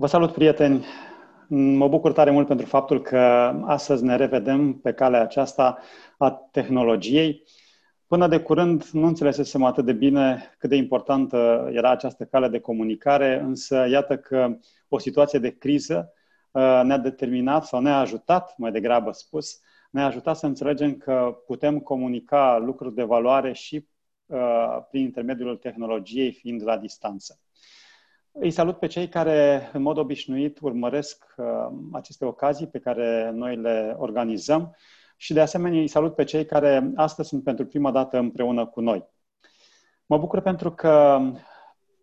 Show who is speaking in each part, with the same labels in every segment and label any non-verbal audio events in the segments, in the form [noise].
Speaker 1: Vă salut, prieteni! Mă bucur tare mult pentru faptul că astăzi ne revedem pe calea aceasta a tehnologiei. Până de curând nu înțelesesem atât de bine cât de importantă era această cale de comunicare, însă iată că o situație de criză uh, ne-a determinat sau ne-a ajutat, mai degrabă spus, ne-a ajutat să înțelegem că putem comunica lucruri de valoare și uh, prin intermediul tehnologiei fiind la distanță. Îi salut pe cei care, în mod obișnuit, urmăresc uh, aceste ocazii pe care noi le organizăm și, de asemenea, îi salut pe cei care astăzi sunt pentru prima dată împreună cu noi. Mă bucur pentru că,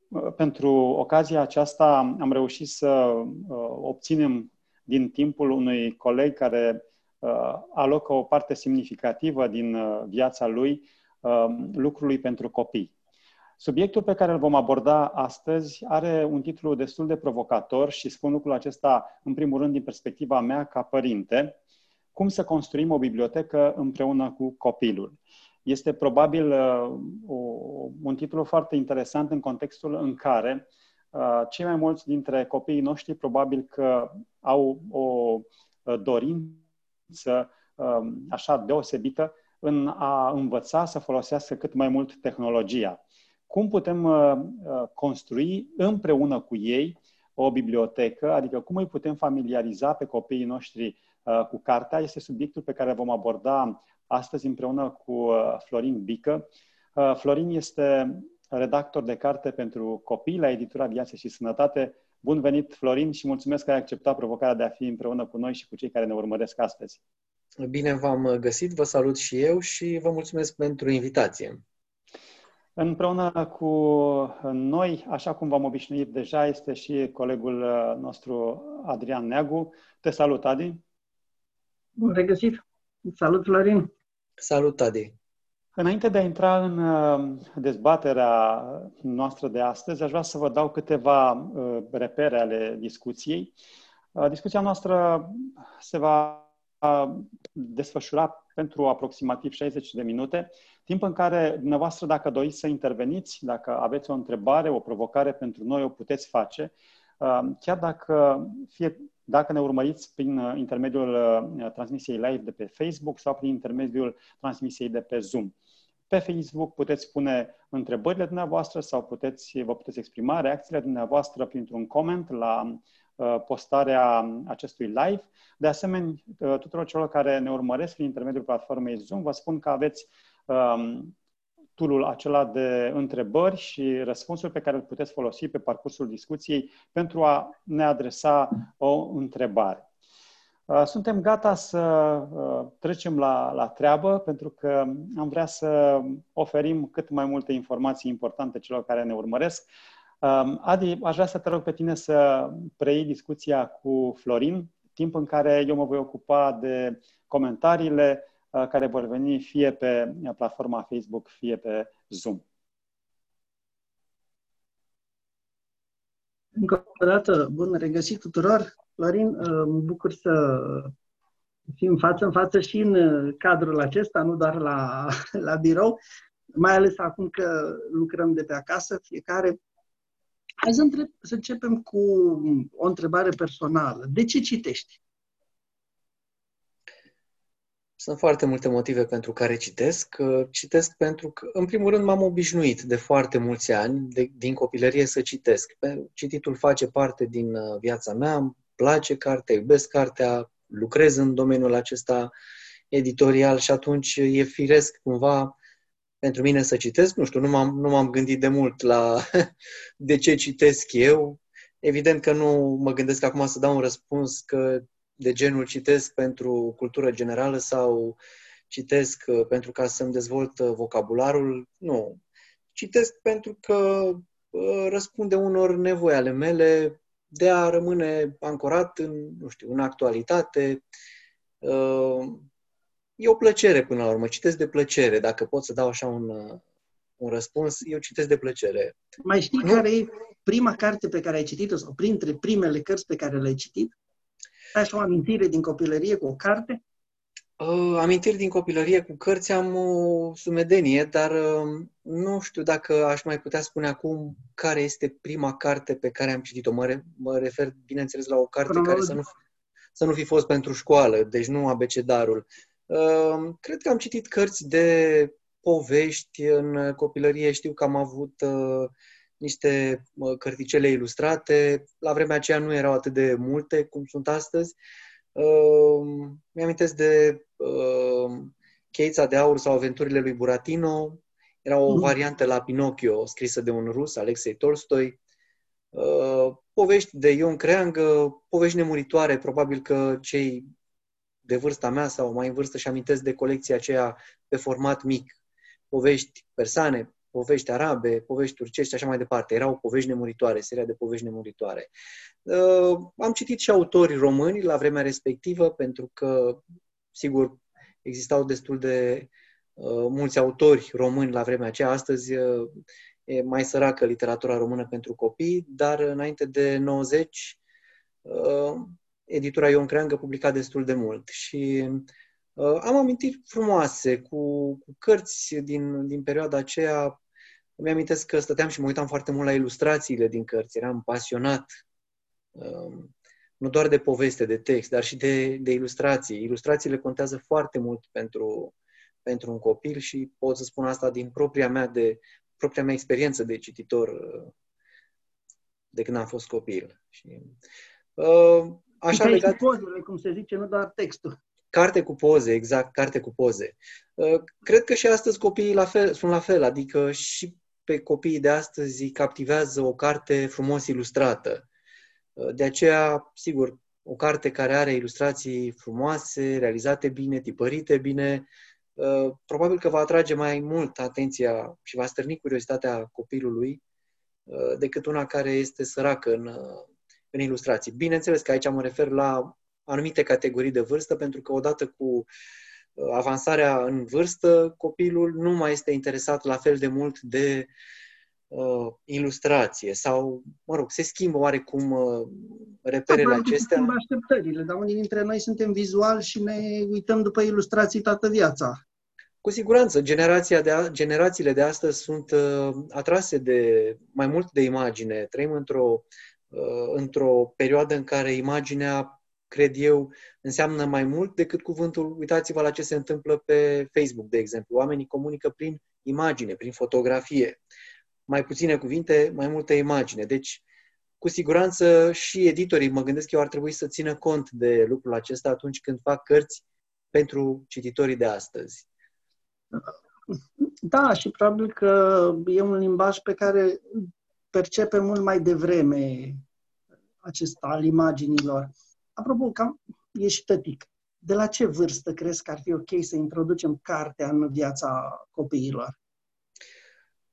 Speaker 1: uh, pentru ocazia aceasta, am reușit să uh, obținem din timpul unui coleg care uh, alocă o parte semnificativă din uh, viața lui uh, lucrului pentru copii. Subiectul pe care îl vom aborda astăzi are un titlu destul de provocator și spun lucrul acesta, în primul rând, din perspectiva mea ca părinte, cum să construim o bibliotecă împreună cu copilul. Este probabil uh, o, un titlu foarte interesant în contextul în care uh, cei mai mulți dintre copiii noștri probabil că au o uh, dorință uh, așa deosebită în a învăța să folosească cât mai mult tehnologia cum putem uh, uh, construi împreună cu ei o bibliotecă, adică cum îi putem familiariza pe copiii noștri uh, cu cartea, este subiectul pe care vom aborda astăzi împreună cu Florin Bică. Florin este redactor de carte pentru copii la editura Viață și Sănătate. Bun venit, Florin, și mulțumesc că ai acceptat provocarea de a fi împreună cu noi și cu cei care ne urmăresc astăzi.
Speaker 2: Bine v-am găsit, vă salut și eu și vă mulțumesc pentru invitație.
Speaker 1: Împreună cu noi, așa cum v-am obișnuit deja, este și colegul nostru Adrian Neagu. Te salut, Adi!
Speaker 3: Bun regăsit! Salut, Florin!
Speaker 2: Salut, Adi!
Speaker 1: Înainte de a intra în uh, dezbaterea noastră de astăzi, aș vrea să vă dau câteva uh, repere ale discuției. Uh, discuția noastră se va desfășura pentru aproximativ 60 de minute Timp în care dumneavoastră, dacă doriți să interveniți, dacă aveți o întrebare, o provocare pentru noi, o puteți face. Uh, chiar dacă, fie, dacă ne urmăriți prin uh, intermediul uh, transmisiei live de pe Facebook sau prin intermediul transmisiei de pe Zoom. Pe Facebook puteți pune întrebările dumneavoastră sau puteți, vă puteți exprima reacțiile dumneavoastră printr-un coment la postarea acestui live. De asemenea, tuturor celor care ne urmăresc prin intermediul platformei Zoom, vă spun că aveți um, toolul acela de întrebări și răspunsuri pe care îl puteți folosi pe parcursul discuției pentru a ne adresa o întrebare. Uh, suntem gata să uh, trecem la, la treabă pentru că am vrea să oferim cât mai multe informații importante celor care ne urmăresc. Um, Adi, aș vrea să te rog pe tine să preiei discuția cu Florin, timp în care eu mă voi ocupa de comentariile Uh, care vor veni fie pe platforma Facebook, fie pe Zoom.
Speaker 3: Încă o dată, bun regăsit tuturor. Florin, uh, mă bucur să fim față în față și în uh, cadrul acesta, nu doar la, [laughs] la birou, mai ales acum că lucrăm de pe acasă, fiecare. Hai să, întreb, să începem cu o întrebare personală. De ce citești?
Speaker 2: Sunt foarte multe motive pentru care citesc. Citesc pentru că, în primul rând, m-am obișnuit de foarte mulți ani, de, din copilărie, să citesc. Cititul face parte din uh, viața mea, îmi place cartea, iubesc cartea, lucrez în domeniul acesta editorial și atunci e firesc cumva pentru mine să citesc. Nu știu, nu m-am, nu m-am gândit de mult la [laughs] de ce citesc eu. Evident că nu mă gândesc acum să dau un răspuns că de genul citesc pentru cultură generală sau citesc uh, pentru ca să-mi dezvolt uh, vocabularul. Nu. Citesc pentru că uh, răspunde unor nevoi ale mele de a rămâne ancorat în, nu știu, în actualitate. E o plăcere până la urmă. Citesc de plăcere. Dacă pot să dau așa un, un răspuns, eu citesc de plăcere.
Speaker 3: Mai știi nu? care e prima carte pe care ai citit-o sau printre primele cărți pe care le-ai citit? ai așa o amintire din copilărie cu o carte?
Speaker 2: Uh, amintiri din copilărie cu cărți am o sumedenie, dar uh, nu știu dacă aș mai putea spune acum care este prima carte pe care am citit-o. Mă, re- mă refer, bineînțeles, la o carte Cronologic. care să nu, să nu fi fost pentru școală, deci nu abecedarul. Uh, cred că am citit cărți de povești în copilărie. Știu că am avut uh, niște uh, cărticele ilustrate. La vremea aceea nu erau atât de multe cum sunt astăzi. Uh, mi-amintesc de uh, Cheița de aur sau aventurile lui Buratino. Era o mm. variantă la Pinocchio scrisă de un rus, Alexei Tolstoi. Uh, povești de Ion Creangă, povești nemuritoare, probabil că cei de vârsta mea sau mai în vârstă și amintesc de colecția aceea pe format mic. Povești persane, povești arabe, povești turcești și așa mai departe. Erau povești nemuritoare, seria de povești nemuritoare. Uh, am citit și autori români la vremea respectivă, pentru că, sigur, existau destul de uh, mulți autori români la vremea aceea. Astăzi uh, e mai săracă literatura română pentru copii, dar înainte de 90, editura Ion Creangă publica destul de mult și am amintiri frumoase cu, cu cărți din, din perioada aceea îmi amintesc că stăteam și mă uitam foarte mult la ilustrațiile din cărți. Eram pasionat um, nu doar de poveste, de text, dar și de, de ilustrații. Ilustrațiile contează foarte mult pentru, pentru un copil și pot să spun asta din propria mea, de, propria mea experiență de cititor uh, de când am fost copil. Și,
Speaker 3: uh, așa legat... pozele, cum se zice, nu doar textul.
Speaker 2: Carte cu poze, exact, carte cu poze. Uh, cred că și astăzi copiii la fel, sunt la fel, adică și pe copiii de astăzi îi captivează o carte frumos ilustrată. De aceea, sigur, o carte care are ilustrații frumoase, realizate bine, tipărite bine, probabil că va atrage mai mult atenția și va stârni curiozitatea copilului decât una care este săracă în, în ilustrații. Bineînțeles că aici mă refer la anumite categorii de vârstă, pentru că odată cu avansarea în vârstă, copilul nu mai este interesat la fel de mult de uh, ilustrație sau, mă rog, se schimbă oarecum uh, reperele da, acestea.
Speaker 3: Se așteptările, dar unii dintre noi suntem vizuali și ne uităm după ilustrații toată viața.
Speaker 2: Cu siguranță, generația de, generațiile de astăzi sunt uh, atrase de mai mult de imagine. Trăim într-o, uh, într-o perioadă în care imaginea cred eu, înseamnă mai mult decât cuvântul. Uitați-vă la ce se întâmplă pe Facebook, de exemplu. Oamenii comunică prin imagine, prin fotografie. Mai puține cuvinte, mai multă imagine. Deci, cu siguranță și editorii, mă gândesc eu, ar trebui să țină cont de lucrul acesta atunci când fac cărți pentru cititorii de astăzi.
Speaker 3: Da, și probabil că e un limbaj pe care percepe mult mai devreme acesta al imaginilor. Apropo, cam ești tătic. De la ce vârstă crezi că ar fi ok să introducem cartea în viața copiilor?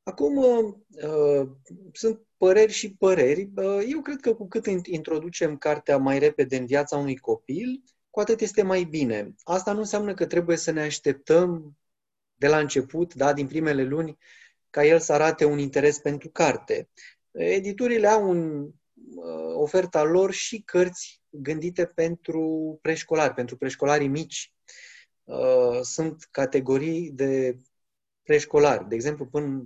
Speaker 2: Acum, uh, uh, sunt păreri și păreri. Uh, eu cred că cu cât introducem cartea mai repede în viața unui copil, cu atât este mai bine. Asta nu înseamnă că trebuie să ne așteptăm de la început, da, din primele luni, ca el să arate un interes pentru carte. Editurile au în uh, oferta lor și cărți gândite pentru preșcolari, pentru preșcolarii mici. Uh, sunt categorii de preșcolari, de exemplu până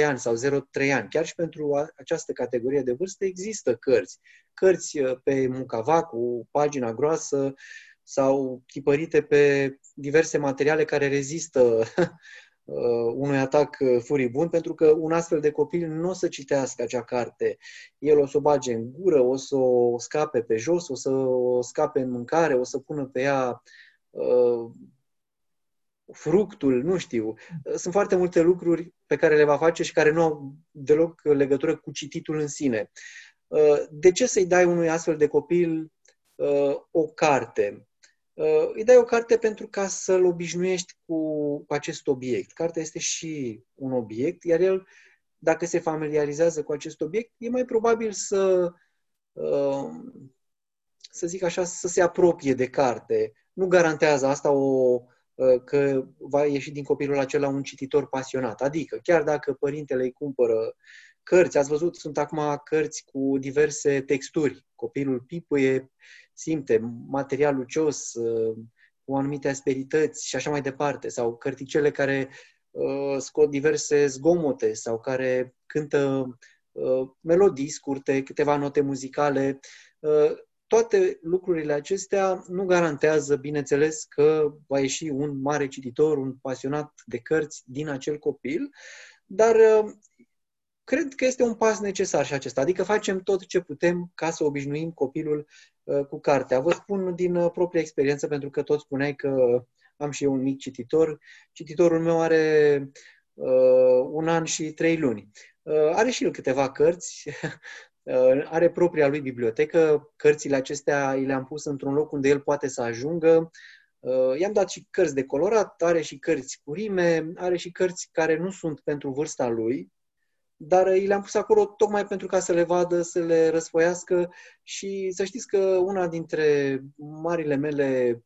Speaker 2: 0-2 ani sau 0-3 ani. Chiar și pentru această categorie de vârstă există cărți. Cărți uh, pe mucava cu pagina groasă sau tipărite pe diverse materiale care rezistă uh, [laughs] unui atac uh, furibund, pentru că un astfel de copil nu o să citească acea carte. El o să o bage în gură, o să o scape pe jos, o să o scape în mâncare, o să pună pe ea uh, fructul, nu știu. Sunt foarte multe lucruri pe care le va face și care nu au deloc legătură cu cititul în sine. Uh, de ce să-i dai unui astfel de copil uh, o carte? Uh, îi dai o carte pentru ca să-l obișnuiești cu, cu acest obiect. Cartea este și un obiect, iar el, dacă se familiarizează cu acest obiect, e mai probabil să, uh, să zic așa, să se apropie de carte. Nu garantează asta o, uh, că va ieși din copilul acela un cititor pasionat. Adică, chiar dacă părintele îi cumpără cărți, ați văzut, sunt acum cărți cu diverse texturi. Copilul pipuie, simte material lucios, uh, cu anumite asperități și așa mai departe, sau cărticele care uh, scot diverse zgomote sau care cântă uh, melodii scurte, câteva note muzicale. Uh, toate lucrurile acestea nu garantează, bineînțeles, că va ieși un mare cititor, un pasionat de cărți din acel copil, dar uh, cred că este un pas necesar și acesta. Adică facem tot ce putem ca să obișnuim copilul uh, cu cartea. Vă spun din uh, propria experiență, pentru că tot spuneai că am și eu un mic cititor. Cititorul meu are uh, un an și trei luni. Uh, are și el câteva cărți, [laughs] uh, are propria lui bibliotecă. Cărțile acestea i le-am pus într-un loc unde el poate să ajungă. Uh, i-am dat și cărți de colorat, are și cărți cu rime, are și cărți care nu sunt pentru vârsta lui, dar i le-am pus acolo tocmai pentru ca să le vadă, să le răsfoiască și să știți că una dintre marile mele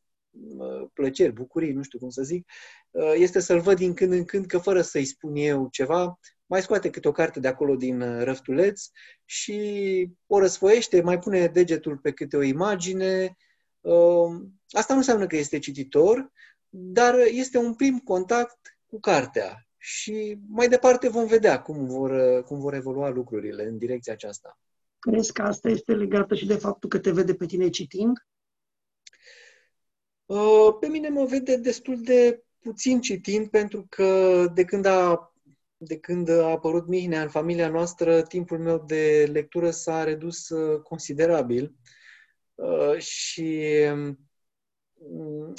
Speaker 2: plăceri, bucurii, nu știu cum să zic, uh, este să-l văd din când în când că fără să-i spun eu ceva, mai scoate câte o carte de acolo din uh, răftuleț și o răsfoiește, mai pune degetul pe câte o imagine. Uh, asta nu înseamnă că este cititor, dar este un prim contact cu cartea și mai departe vom vedea cum vor, cum vor evolua lucrurile în direcția aceasta.
Speaker 3: Crezi că asta este legată și de faptul că te vede pe tine citind?
Speaker 2: Uh, pe mine mă vede destul de puțin citind, pentru că de când a, de când a apărut Mihnea în familia noastră, timpul meu de lectură s-a redus uh, considerabil uh, și um,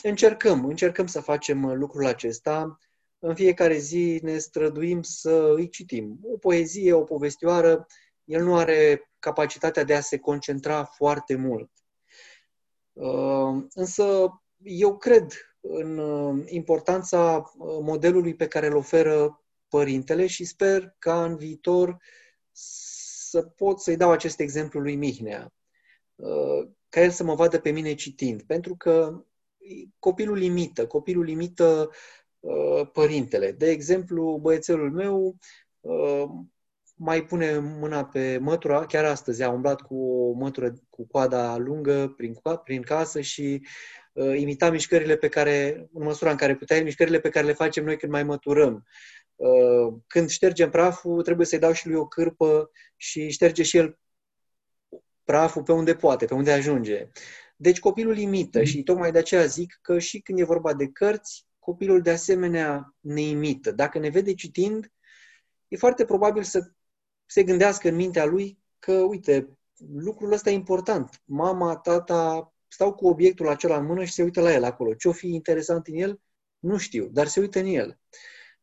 Speaker 2: încercăm, încercăm să facem lucrul acesta. În fiecare zi ne străduim să îi citim. O poezie, o povestioară, el nu are capacitatea de a se concentra foarte mult. Însă eu cred în uh, importanța uh, modelului pe care îl oferă părintele și sper ca în viitor să pot să-i dau acest exemplu lui Mihnea, uh, ca el să mă vadă pe mine citind, pentru că copilul imită, copilul imită părintele. De exemplu, băiețelul meu mai pune mâna pe mătura, chiar astăzi a umblat cu o mătură cu coada lungă prin, prin casă și uh, imita mișcările pe care, în măsura în care putea, mișcările pe care le facem noi când mai măturăm. Uh, când ștergem praful, trebuie să-i dau și lui o cârpă și șterge și el praful pe unde poate, pe unde ajunge. Deci copilul imită și tocmai de aceea zic că și când e vorba de cărți, copilul de asemenea ne imită. Dacă ne vede citind, e foarte probabil să se gândească în mintea lui că, uite, lucrul ăsta e important. Mama, tata stau cu obiectul acela în mână și se uită la el acolo. Ce-o fi interesant în el, nu știu, dar se uită în el.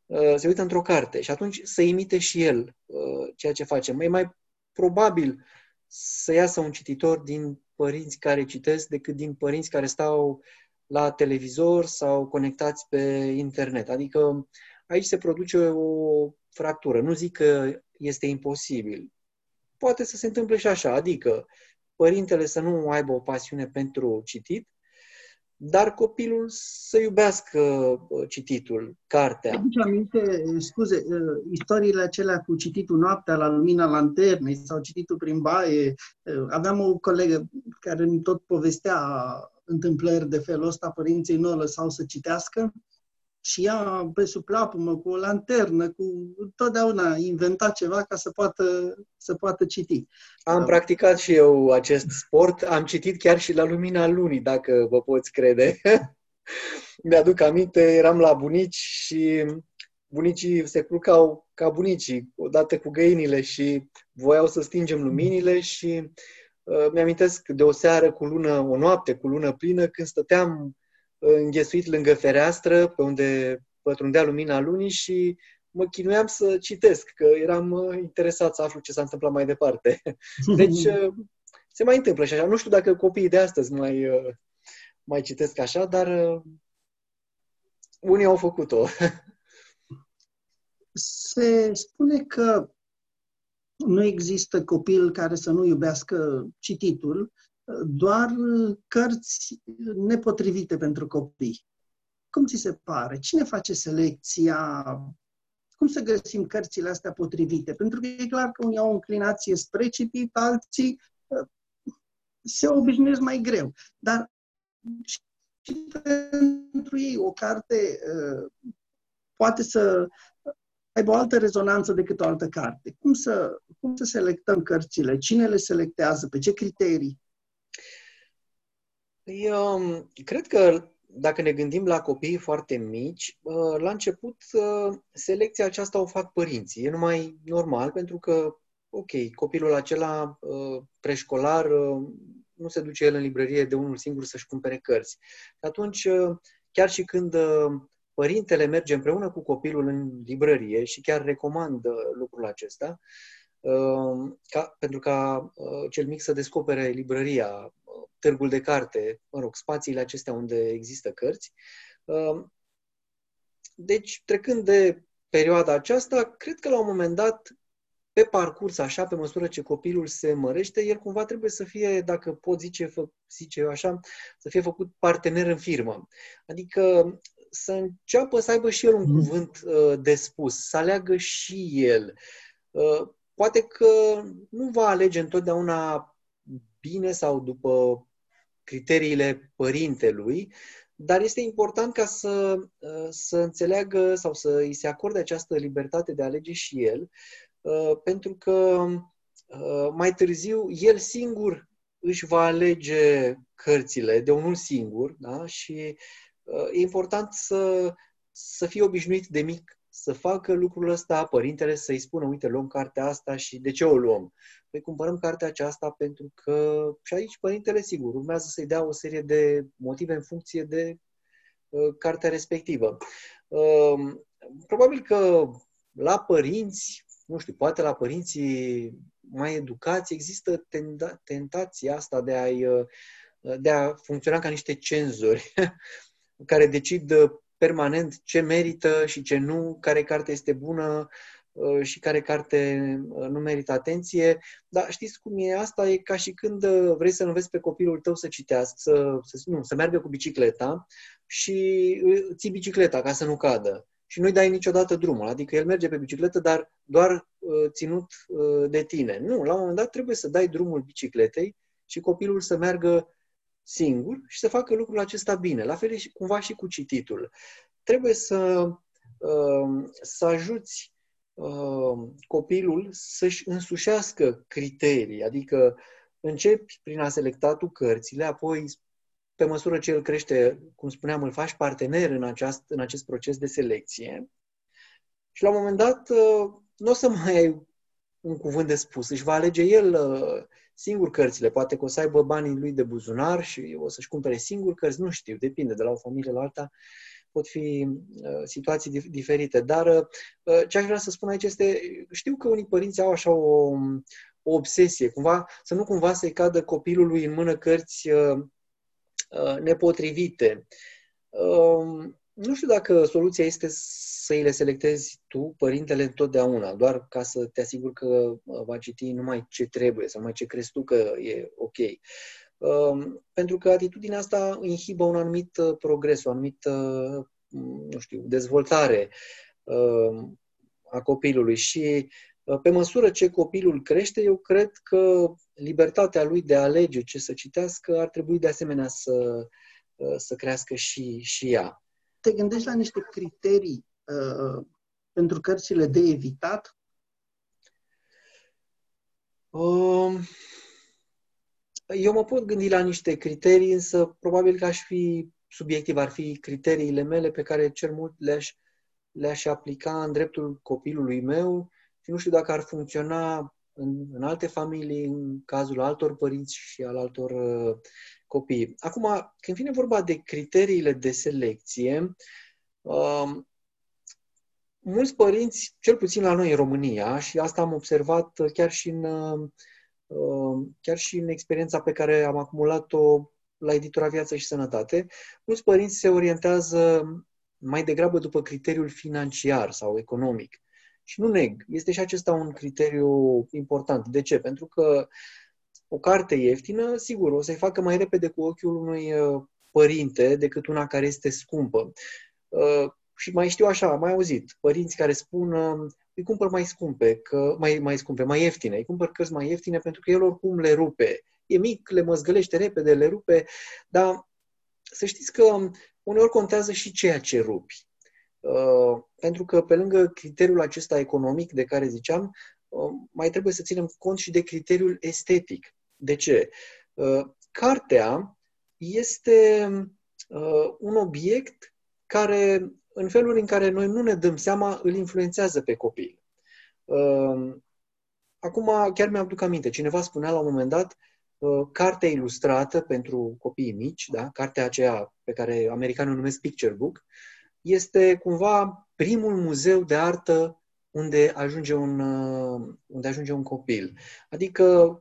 Speaker 2: Uh, se uită într-o carte și atunci să imite și el uh, ceea ce face. E mai probabil să iasă un cititor din părinți care citesc decât din părinți care stau la televizor sau conectați pe internet. Adică aici se produce o fractură. Nu zic că este imposibil. Poate să se întâmple și așa, adică părintele să nu aibă o pasiune pentru citit, dar copilul să iubească uh, cititul, cartea.
Speaker 3: Aduce aminte, scuze, uh, istoriile acelea cu cititul noaptea la lumina lanternei sau cititul prin baie. Uh, aveam o colegă care îmi tot povestea întâmplări de felul ăsta, părinții nu o lăsau să citească și ea pe sub plapumă, cu o lanternă, cu totdeauna inventa ceva ca să poată, să poată citi.
Speaker 2: Am da. practicat și eu acest sport, am citit chiar și la lumina lunii, dacă vă poți crede. [laughs] Mi-aduc aminte, eram la bunici și bunicii se culcau ca bunicii, odată cu găinile și voiau să stingem luminile și uh, mi-amintesc de o seară cu lună, o noapte cu lună plină, când stăteam înghesuit lângă fereastră, pe unde pătrundea lumina lunii și mă chinuiam să citesc, că eram uh, interesat să aflu ce s-a întâmplat mai departe. [laughs] Deci uh, se mai întâmplă și așa. Nu știu dacă copiii de astăzi mai, uh, mai citesc așa, dar unii au făcut-o. [laughs]
Speaker 3: Se spune că nu există copil care să nu iubească cititul, doar cărți nepotrivite pentru copii. Cum ți se pare? Cine face selecția? Cum să găsim cărțile astea potrivite? Pentru că e clar că unii au o înclinație spre citit, alții uh, se obișnuiesc mai greu. Dar și pentru ei o carte uh, poate să aibă o altă rezonanță decât o altă carte. Cum să, cum să selectăm cărțile? Cine le selectează? Pe ce criterii?
Speaker 2: Eu um, cred că dacă ne gândim la copii foarte mici, uh, la început uh, selecția aceasta o fac părinții. E numai normal pentru că, ok, copilul acela uh, preșcolar nu se duce el în librărie de unul singur să-și cumpere cărți. Atunci, chiar și când părintele merge împreună cu copilul în librărie și chiar recomand lucrul acesta, ca, pentru ca cel mic să descopere librăria târgul de carte, mă rog, spațiile acestea unde există cărți. Um, deci, trecând de perioada aceasta, cred că la un moment dat, pe parcurs, așa, pe măsură ce copilul se mărește, el cumva trebuie să fie, dacă pot zice, fă, zice eu așa, să fie făcut partener în firmă. Adică să înceapă să aibă și el un mm. cuvânt uh, de spus, să aleagă și el. Uh, poate că nu va alege întotdeauna bine sau după criteriile părintelui, dar este important ca să, uh, să înțeleagă sau să îi se acorde această libertate de a alege și el, uh, pentru că uh, mai târziu el singur își va alege cărțile de unul singur da? și e important să, să fie obișnuit de mic să facă lucrul ăsta, părintele să-i spună, uite, luăm cartea asta și de ce o luăm? Păi cumpărăm cartea aceasta pentru că, și aici părintele, sigur, urmează să-i dea o serie de motive în funcție de uh, cartea respectivă. Uh, probabil că la părinți, nu știu, poate la părinții mai educați există tenda- tentația asta de a, uh, de a funcționa ca niște cenzori [laughs] care decid uh, permanent ce merită și ce nu, care carte este bună uh, și care carte uh, nu merită atenție. Dar știți cum e asta? E ca și când uh, vrei să înveți pe copilul tău să citească, să, să, nu, să meargă cu bicicleta și ții bicicleta ca să nu cadă. Și nu-i dai niciodată drumul. Adică el merge pe bicicletă, dar doar uh, ținut uh, de tine. Nu, la un moment dat trebuie să dai drumul bicicletei și copilul să meargă singur și să facă lucrul acesta bine. La fel și cumva și cu cititul. Trebuie să, uh, să ajuți uh, copilul să-și însușească criterii, adică începi prin a selecta tu cărțile, apoi pe măsură ce el crește, cum spuneam, îl faci partener în, aceast, în acest proces de selecție și la un moment dat uh, nu o să mai ai un cuvânt de spus. Își va alege el singur cărțile. Poate că o să aibă banii lui de buzunar și o să-și cumpere singur cărți. Nu știu, depinde de la o familie la alta. Pot fi uh, situații dif- diferite. Dar uh, ce aș vrea să spun aici este, știu că unii părinți au așa o, o obsesie, cumva, să nu cumva să-i cadă copilului în mână cărți uh, uh, nepotrivite. Uh, nu știu dacă soluția este să îi le selectezi tu, părintele, întotdeauna, doar ca să te asiguri că uh, va citi numai ce trebuie sau numai ce crezi tu că e ok. Um, pentru că atitudinea asta inhibă un anumit uh, progres, o anumită, nu știu, dezvoltare um, a copilului și uh, pe măsură ce copilul crește, eu cred că libertatea lui de a alege ce să citească ar trebui de asemenea să, să crească și, și ea
Speaker 3: te gândești la niște criterii uh, pentru cărțile de evitat?
Speaker 2: Um, eu mă pot gândi la niște criterii, însă probabil că aș fi subiectiv, ar fi criteriile mele pe care cel mult le-aș, le-aș aplica în dreptul copilului meu și nu știu dacă ar funcționa în, în alte familii, în cazul altor părinți și al altor uh, copiii. Acum, când vine vorba de criteriile de selecție, uh, mulți părinți, cel puțin la noi în România, și asta am observat chiar și în, uh, chiar și în experiența pe care am acumulat-o la editura Viață și Sănătate, mulți părinți se orientează mai degrabă după criteriul financiar sau economic. Și nu neg, este și acesta un criteriu important. De ce? Pentru că o carte ieftină, sigur, o să-i facă mai repede cu ochiul unui uh, părinte decât una care este scumpă. Uh, și mai știu așa, am mai auzit, părinți care spun uh, îi cumpăr mai scumpe, că, mai, mai scumpe, mai ieftine, îi cumpăr cărți mai ieftine pentru că el oricum le rupe. E mic, le măzgălește repede, le rupe, dar să știți că uneori contează și ceea ce rupi. Uh, pentru că pe lângă criteriul acesta economic de care ziceam, uh, mai trebuie să ținem cont și de criteriul estetic. De ce? Uh, cartea este un obiect care, în felul în care noi nu ne dăm seama, îl influențează pe copil. Acum chiar mi-am duc aminte, cineva spunea la un moment dat, cartea ilustrată pentru copiii mici, da? cartea aceea pe care americanii o numesc picture book, este cumva primul muzeu de artă unde ajunge un, uh, unde ajunge un copil. Adică,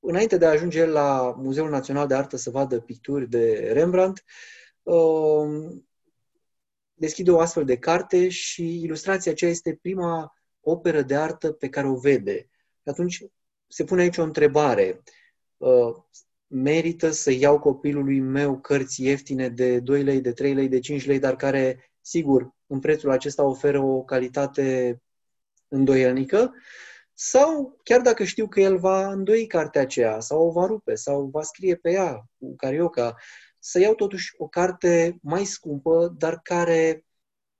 Speaker 2: înainte de a ajunge la Muzeul Național de Artă să vadă picturi de Rembrandt, uh, deschide o astfel de carte și ilustrația aceea este prima operă de artă pe care o vede. Atunci se pune aici o întrebare. Uh, merită să iau copilului meu cărți ieftine de 2 lei, de 3 lei, de 5 lei, dar care sigur, în prețul acesta oferă o calitate îndoielnică, sau chiar dacă știu că el va îndoi cartea aceea, sau o va rupe, sau va scrie pe ea cu carioca, să iau totuși o carte mai scumpă, dar care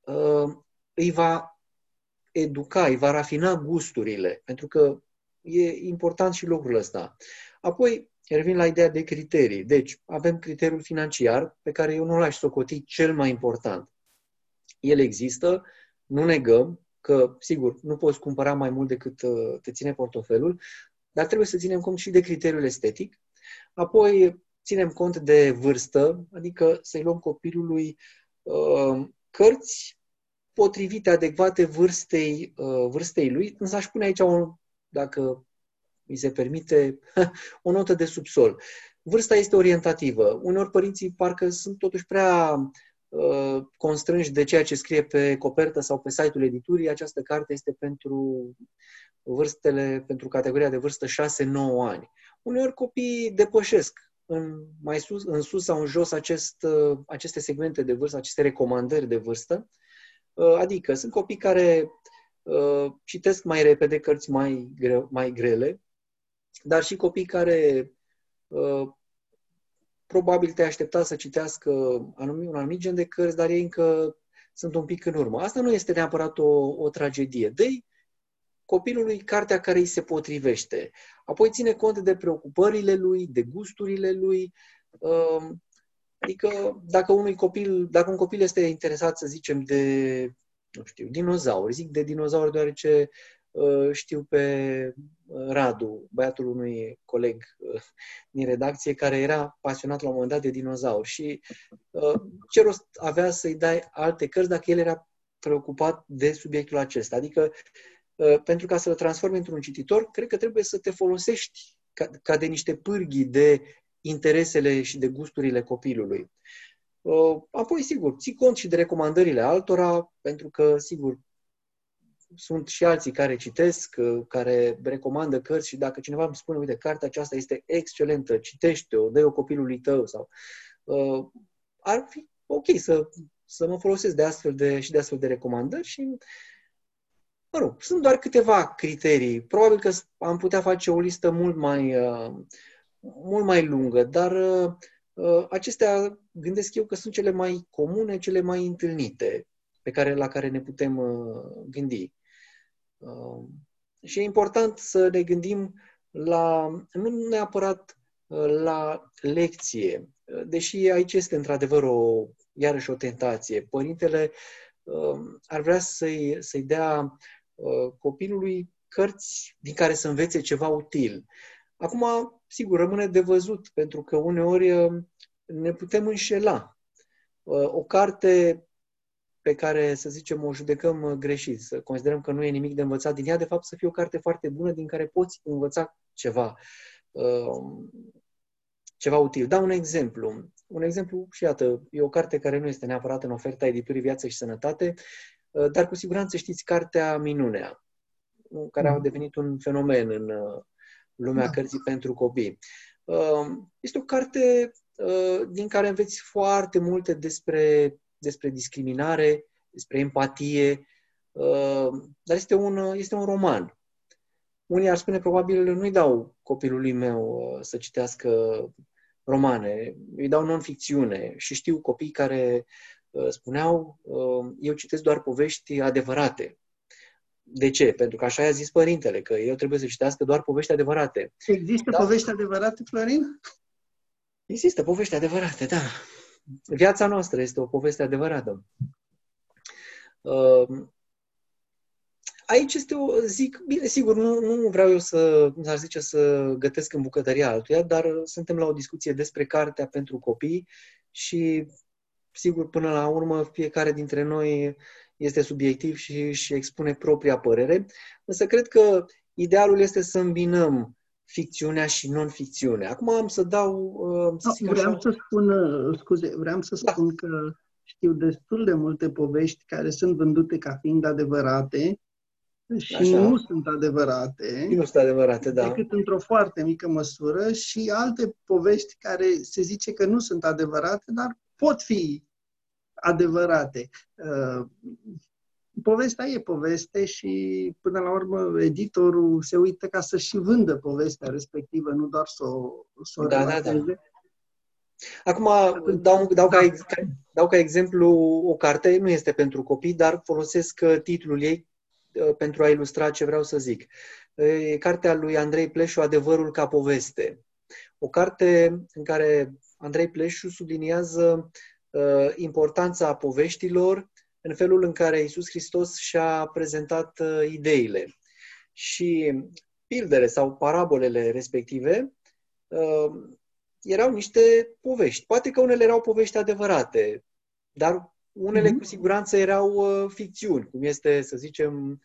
Speaker 2: uh, îi va educa, îi va rafina gusturile, pentru că e important și lucrul ăsta. Apoi, revin la ideea de criterii. Deci, avem criteriul financiar, pe care eu nu l-aș socoti cel mai important el există, nu negăm că, sigur, nu poți cumpăra mai mult decât uh, te ține portofelul, dar trebuie să ținem cont și de criteriul estetic. Apoi ținem cont de vârstă, adică să-i luăm copilului uh, cărți potrivite, adecvate vârstei, uh, vârstei lui, însă aș pune aici, un, dacă mi se permite, [laughs] o notă de subsol. Vârsta este orientativă. Uneori părinții parcă sunt totuși prea Uh, constrânși de ceea ce scrie pe copertă sau pe site-ul editurii, această carte este pentru vârstele, pentru categoria de vârstă 6-9 ani. Uneori copiii depășesc în, mai sus, în sus sau în jos acest, uh, aceste segmente de vârstă, aceste recomandări de vârstă. Uh, adică sunt copii care uh, citesc mai repede cărți mai, gre, mai grele, dar și copii care uh, probabil te aștepta să citească anumit, un anumit gen de cărți, dar ei încă sunt un pic în urmă. Asta nu este neapărat o, o tragedie. dă copilului cartea care îi se potrivește. Apoi ține cont de preocupările lui, de gusturile lui. Um, adică dacă unui copil, dacă un copil este interesat, să zicem, de nu știu, dinozauri, zic de dinozauri deoarece Uh, știu pe uh, Radu, băiatul unui coleg uh, din redacție, care era pasionat la un moment dat de dinozauri și ce rost avea să-i dai alte cărți dacă el era preocupat de subiectul acesta. Adică, pentru ca să-l transformi într-un cititor, cred că trebuie să te folosești ca, ca de niște pârghii de interesele și de gusturile copilului. Apoi, sigur, ții cont și de recomandările altora, pentru că, sigur, sunt și alții care citesc, uh, care recomandă cărți și dacă cineva îmi spune, uite, cartea aceasta este excelentă, citește-o, dă-o copilului tău sau uh, ar fi ok să, să mă folosesc de astfel de, și de astfel de recomandări și mă rog, sunt doar câteva criterii. Probabil că am putea face o listă mult mai, uh, mult mai lungă, dar uh, uh acestea gândesc eu că sunt cele mai comune, cele mai întâlnite pe care, la care ne putem uh, gândi. Um, și e important să ne gândim la, nu neapărat uh, la lecție, deși aici este într-adevăr o, iarăși o tentație. Părintele um, ar vrea să-i, să-i dea uh, copilului cărți din care să învețe ceva util. Acum, sigur, rămâne de văzut, pentru că uneori uh, ne putem înșela. O carte pe care, să zicem, o judecăm uh, greșit, să considerăm că nu e nimic de învățat din ea, de fapt să fie o carte foarte bună din care poți învăța ceva, uh, ceva util. Dau un exemplu. Un exemplu, și iată, e o carte care nu este neapărat în oferta editurii Viață și Sănătate, uh, dar cu siguranță știți cartea Minunea, care a mm. devenit un fenomen în lumea da. cărții pentru copii. Este o carte din care înveți foarte multe despre despre discriminare, despre empatie, uh, dar este un, este un roman. Unii ar spune, probabil, nu-i dau copilului meu uh, să citească romane, îi dau non-ficțiune și știu copii care uh, spuneau uh, eu citesc doar povești adevărate. De ce? Pentru că așa i-a zis părintele, că eu trebuie să citească doar povești adevărate.
Speaker 3: Există da? povești adevărate, Florin?
Speaker 2: Există povești adevărate, da. Viața noastră este o poveste adevărată. Uh, aici este o, zic, bine, sigur, nu, nu vreau eu să, cum s-ar zice, să gătesc în bucătăria altuia, dar suntem la o discuție despre cartea pentru copii și, sigur, până la urmă, fiecare dintre noi este subiectiv și își expune propria părere, însă cred că idealul este să îmbinăm ficțiunea și non-ficțiunea. Acum am să dau... Uh,
Speaker 3: să no, vreau așa... să spun, uh, scuze, vreau să da. spun că știu destul de multe povești care sunt vândute ca fiind adevărate și Așa. nu sunt adevărate.
Speaker 2: Nu sunt adevărate, da.
Speaker 3: Decât într-o foarte mică măsură și alte povești care se zice că nu sunt adevărate, dar pot fi adevărate. Uh, povestea e poveste și până la urmă editorul se uită ca să și vândă povestea respectivă, nu doar să o, să o da, da, da.
Speaker 2: Acum dau, dau, ca, da. dau ca exemplu o carte, nu este pentru copii, dar folosesc uh, titlul ei uh, pentru a ilustra ce vreau să zic. E cartea lui Andrei Pleșu, Adevărul ca poveste. O carte în care Andrei Pleșu subliniază uh, importanța poveștilor în felul în care Isus Hristos și-a prezentat uh, ideile. Și pildele sau parabolele respective uh, erau niște povești. Poate că unele erau povești adevărate, dar unele mm-hmm. cu siguranță erau uh, ficțiuni, cum este, să zicem,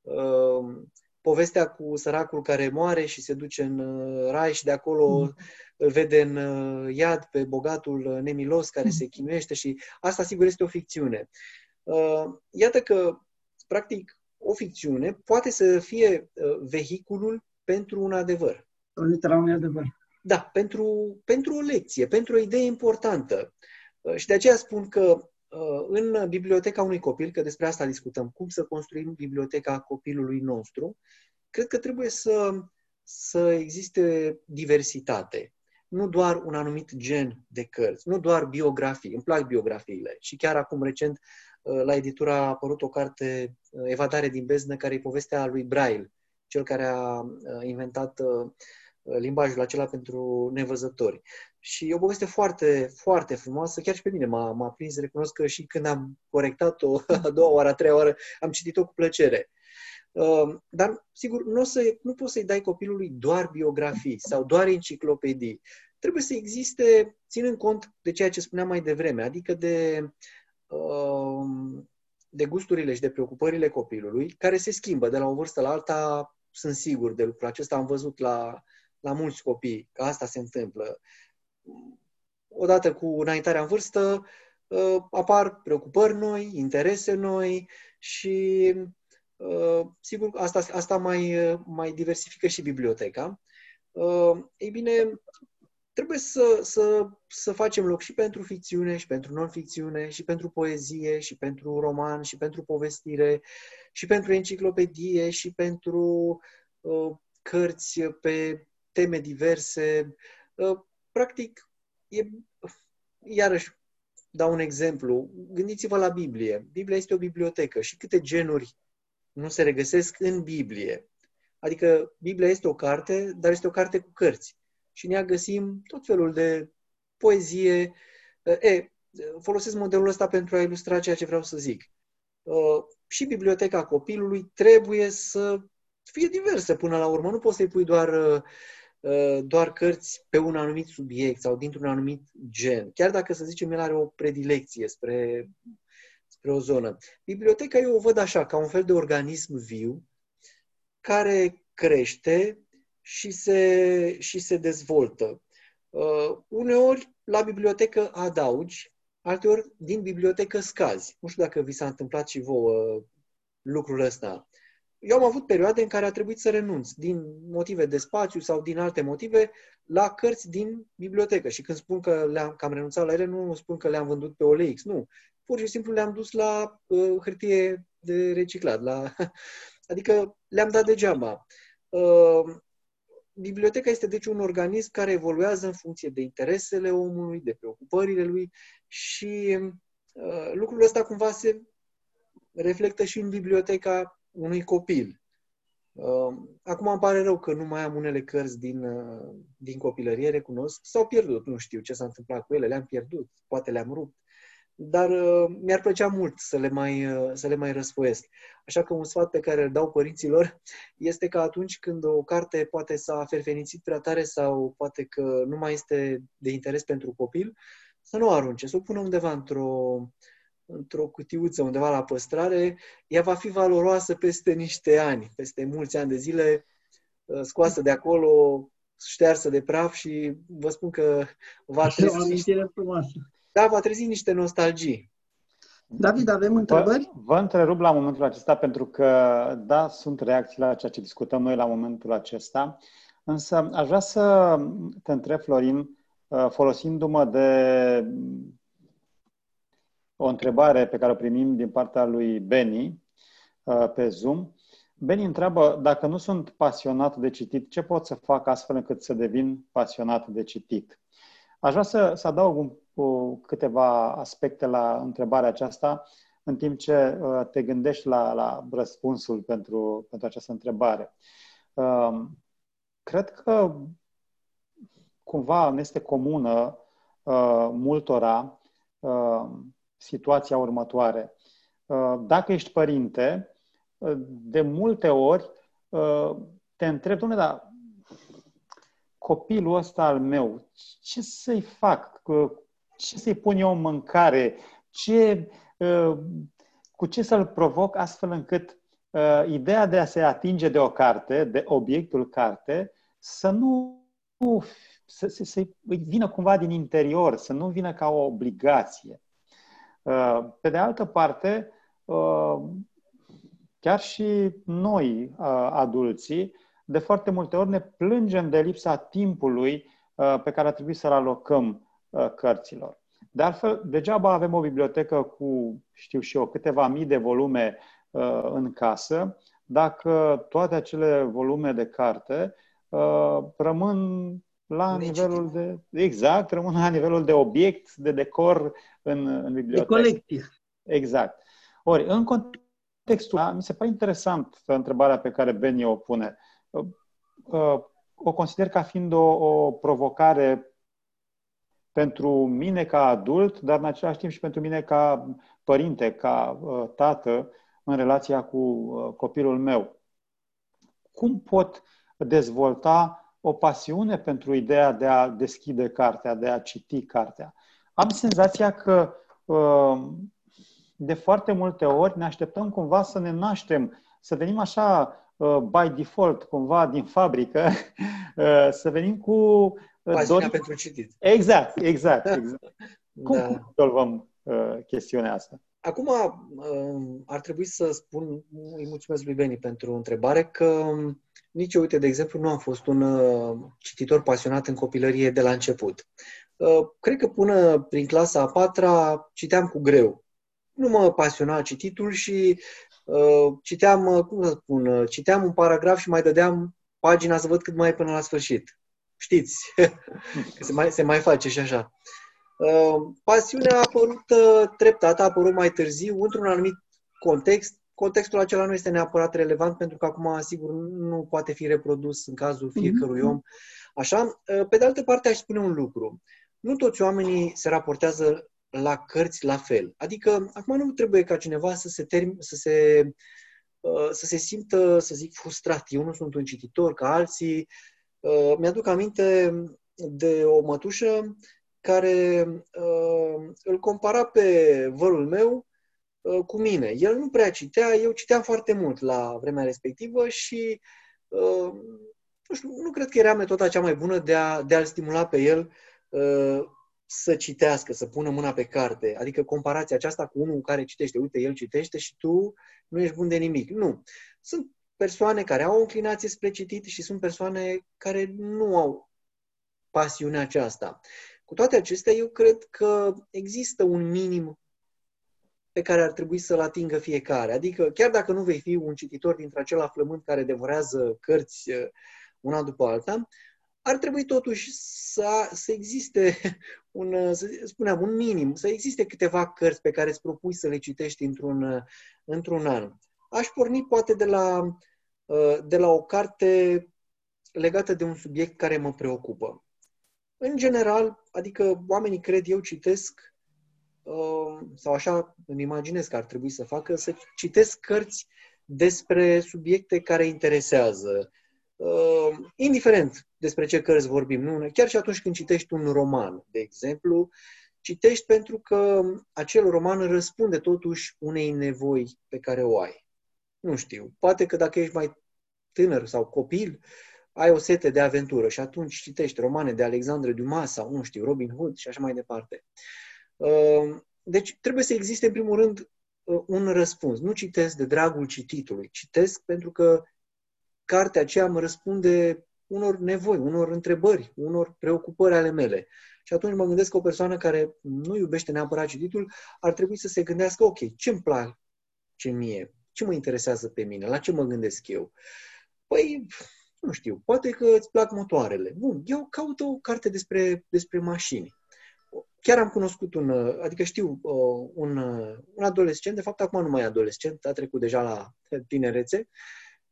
Speaker 2: uh, povestea cu săracul care moare și se duce în uh, rai și de acolo mm-hmm. îl vede în uh, iad pe bogatul uh, nemilos care mm-hmm. se chinuiește și asta sigur este o ficțiune. Uh, iată că, practic, o ficțiune poate să fie uh, vehiculul pentru un adevăr.
Speaker 3: Literal un adevăr.
Speaker 2: Da, pentru, pentru o lecție, pentru o idee importantă. Uh, și de aceea spun că în biblioteca unui copil, că despre asta discutăm, cum să construim biblioteca copilului nostru, cred că trebuie să, să existe diversitate. Nu doar un anumit gen de cărți, nu doar biografii. Îmi plac biografiile. Și chiar acum recent Uh, la editura a apărut o carte, uh, Evadare din beznă, care e povestea lui Braille, cel care a uh, inventat limbajul acela pentru nevăzători. Și e o poveste foarte, foarte frumoasă, chiar și pe mine m-a, m-a prins, recunosc că și când am corectat-o [laughs] a doua oară, a treia oară, am citit-o cu plăcere. Dar, sigur, nu, o să, nu poți să-i dai copilului doar biografii sau doar enciclopedii. Trebuie să existe, ținând cont de ceea ce spuneam mai devreme, adică de Um, de gusturile și de preocupările copilului, care se schimbă de la o vârstă la alta, sunt sigur de lucrul acesta, am văzut la, la mulți copii că asta se întâmplă. Odată cu înaintarea în vârstă, uh, apar preocupări noi, interese noi și, uh, sigur, asta, asta mai, mai diversifică și biblioteca. Uh, ei bine, trebuie să, să, să facem loc și pentru ficțiune, și pentru non-ficțiune, și pentru poezie, și pentru roman, și pentru povestire, și pentru enciclopedie, și pentru uh, cărți pe teme diverse. Uh, practic, e, iarăși, dau un exemplu. Gândiți-vă la Biblie. Biblia este o bibliotecă și câte genuri nu se regăsesc în Biblie. Adică Biblia este o carte, dar este o carte cu cărți și în ea găsim tot felul de poezie. E, folosesc modelul ăsta pentru a ilustra ceea ce vreau să zic. Și biblioteca copilului trebuie să fie diversă până la urmă. Nu poți să-i pui doar, doar cărți pe un anumit subiect sau dintr-un anumit gen. Chiar dacă, să zicem, el are o predilecție spre, spre o zonă. Biblioteca eu o văd așa, ca un fel de organism viu care crește și se, și se dezvoltă. Uh, uneori la bibliotecă adaugi, alteori din bibliotecă scazi. Nu știu dacă vi s-a întâmplat și vouă lucrul ăsta. Eu am avut perioade în care a trebuit să renunț, din motive de spațiu sau din alte motive, la cărți din bibliotecă. Și când spun că, le-am, că am renunțat la ele, nu spun că le-am vândut pe OLX, nu. Pur și simplu le-am dus la uh, hârtie de reciclat. La... [laughs] Adică le-am dat degeaba. Uh, biblioteca este deci un organism care evoluează în funcție de interesele omului, de preocupările lui și uh, lucrul ăsta cumva se reflectă și în biblioteca unui copil. Uh, acum îmi pare rău că nu mai am unele cărți din, uh, din copilărie, recunosc, s-au pierdut, nu știu ce s-a întâmplat cu ele, le-am pierdut, poate le-am rupt dar uh, mi-ar plăcea mult să le, mai, uh, să le mai răsfoiesc. Așa că un sfat pe care îl dau părinților este că atunci când o carte poate s-a ferfenițit prea tare sau poate că nu mai este de interes pentru copil, să nu o arunce, să o pună undeva într-o, într-o cutiuță, undeva la păstrare, ea va fi valoroasă peste niște ani, peste mulți ani de zile, uh, scoasă de acolo, ștearsă de praf și vă spun că va
Speaker 3: trezi... O frumoasă
Speaker 2: da, va trezi niște nostalgii.
Speaker 3: David, avem întrebări?
Speaker 1: Vă, vă întrerup la momentul acesta pentru că, da, sunt reacții la ceea ce discutăm noi la momentul acesta, însă aș vrea să te întreb, Florin, uh, folosindu-mă de o întrebare pe care o primim din partea lui Beni uh, pe Zoom. Beni întreabă, dacă nu sunt pasionat de citit, ce pot să fac astfel încât să devin pasionat de citit? Aș vrea să, să adaug un cu câteva aspecte la întrebarea aceasta, în timp ce uh, te gândești la, la răspunsul pentru, pentru această întrebare. Um, cred că cumva ne este comună uh, multora uh, situația următoare. Dacă ești părinte, de multe ori te întrebi, domnule, dar copilul ăsta al meu, ce să-i fac? Ce să-i pun eu în mâncare, ce, uh, cu ce să-l provoc astfel încât uh, ideea de a se atinge de o carte, de obiectul carte, să nu să, să, să vină cumva din interior, să nu vină ca o obligație. Uh, pe de altă parte, chiar și noi, adulții, de foarte multe ori ne plângem de lipsa timpului pe care ar trebui să-l alocăm Uh, cărților. De altfel, degeaba avem o bibliotecă cu, știu și eu, câteva mii de volume uh, în casă, dacă toate acele volume de carte uh, rămân la nivelul de... Exact, rămân la nivelul de obiect, de decor în, în bibliotecă.
Speaker 3: De colecție.
Speaker 1: Exact. Ori, în contextul mi se pare interesant întrebarea pe care Beni o pune. O consider ca fiind o, o provocare pentru mine ca adult, dar în același timp și pentru mine ca părinte, ca uh, tată, în relația cu uh, copilul meu. Cum pot dezvolta o pasiune pentru ideea de a deschide cartea, de a citi cartea? Am senzația că uh, de foarte multe ori ne așteptăm cumva să ne naștem, să venim așa by default, cumva din fabrică, [laughs] să venim cu
Speaker 2: Pasiunea pentru citit.
Speaker 1: Exact, exact. exact. [laughs] Cum da. rezolvăm uh, chestiunea asta?
Speaker 2: Acum uh, ar trebui să spun, îi mulțumesc lui Beni pentru întrebare, că um, nici eu, uite, de exemplu, nu am fost un uh, cititor pasionat în copilărie de la început. Uh, cred că până prin clasa a patra citeam cu greu. Nu mă pasiona cititul și uh, citeam, uh, cum să spun, uh, citeam un paragraf și mai dădeam pagina să văd cât mai e până la sfârșit știți, [laughs] că se mai, se mai face și așa. Uh, pasiunea a apărut uh, treptat, a apărut mai târziu, într-un anumit context. Contextul acela nu este neapărat relevant pentru că acum, sigur, nu poate fi reprodus în cazul fiecărui om. Așa, uh, pe de altă parte, aș spune un lucru. Nu toți oamenii se raportează la cărți la fel. Adică, acum nu trebuie ca cineva să se, term- să se, să se simtă, să zic, frustrat. Eu nu sunt un cititor ca alții, Uh, mi-aduc aminte de o mătușă care uh, îl compara pe vărul meu uh, cu mine. El nu prea citea, eu citeam foarte mult la vremea respectivă și uh, nu, știu, nu cred că era metoda cea mai bună de, a, de a-l stimula pe el uh, să citească, să pună mâna pe carte. Adică comparația aceasta cu unul care citește, uite, el citește și tu nu ești bun de nimic. Nu. Sunt persoane care au o inclinație spre citit și sunt persoane care nu au pasiunea aceasta. Cu toate acestea, eu cred că există un minim pe care ar trebui să-l atingă fiecare. Adică, chiar dacă nu vei fi un cititor dintre acela flământ care devorează cărți uh, una după alta, ar trebui totuși să, să existe [laughs] un, să spuneam, un minim, să existe câteva cărți pe care îți propui să le citești într-un, într-un an. Aș porni poate de la, de la o carte legată de un subiect care mă preocupă. În general, adică oamenii cred, eu citesc, sau așa îmi imaginez că ar trebui să facă, să citesc cărți despre subiecte care interesează. Indiferent despre ce cărți vorbim, nu? chiar și atunci când citești un roman, de exemplu, citești pentru că acel roman răspunde totuși unei nevoi pe care o ai. Nu știu, poate că dacă ești mai tânăr sau copil, ai o sete de aventură și atunci citești romane de Alexandre Dumas sau, nu știu, Robin Hood și așa mai departe. Ehm, deci trebuie să existe, în primul rând, ă, un răspuns. Nu citesc de dragul cititului. Citesc pentru că cartea aceea mă răspunde unor nevoi, unor întrebări, unor preocupări ale mele. Și atunci mă gândesc că o persoană care nu iubește neapărat cititul ar trebui să se gândească, ok, ce îmi place mie? Ce mă interesează pe mine? La ce mă gândesc eu? Păi, nu știu, poate că îți plac motoarele. Bun, eu caut o carte despre, despre mașini. Chiar am cunoscut un, adică știu uh, un, un adolescent, de fapt acum nu mai e adolescent, a trecut deja la tinerețe.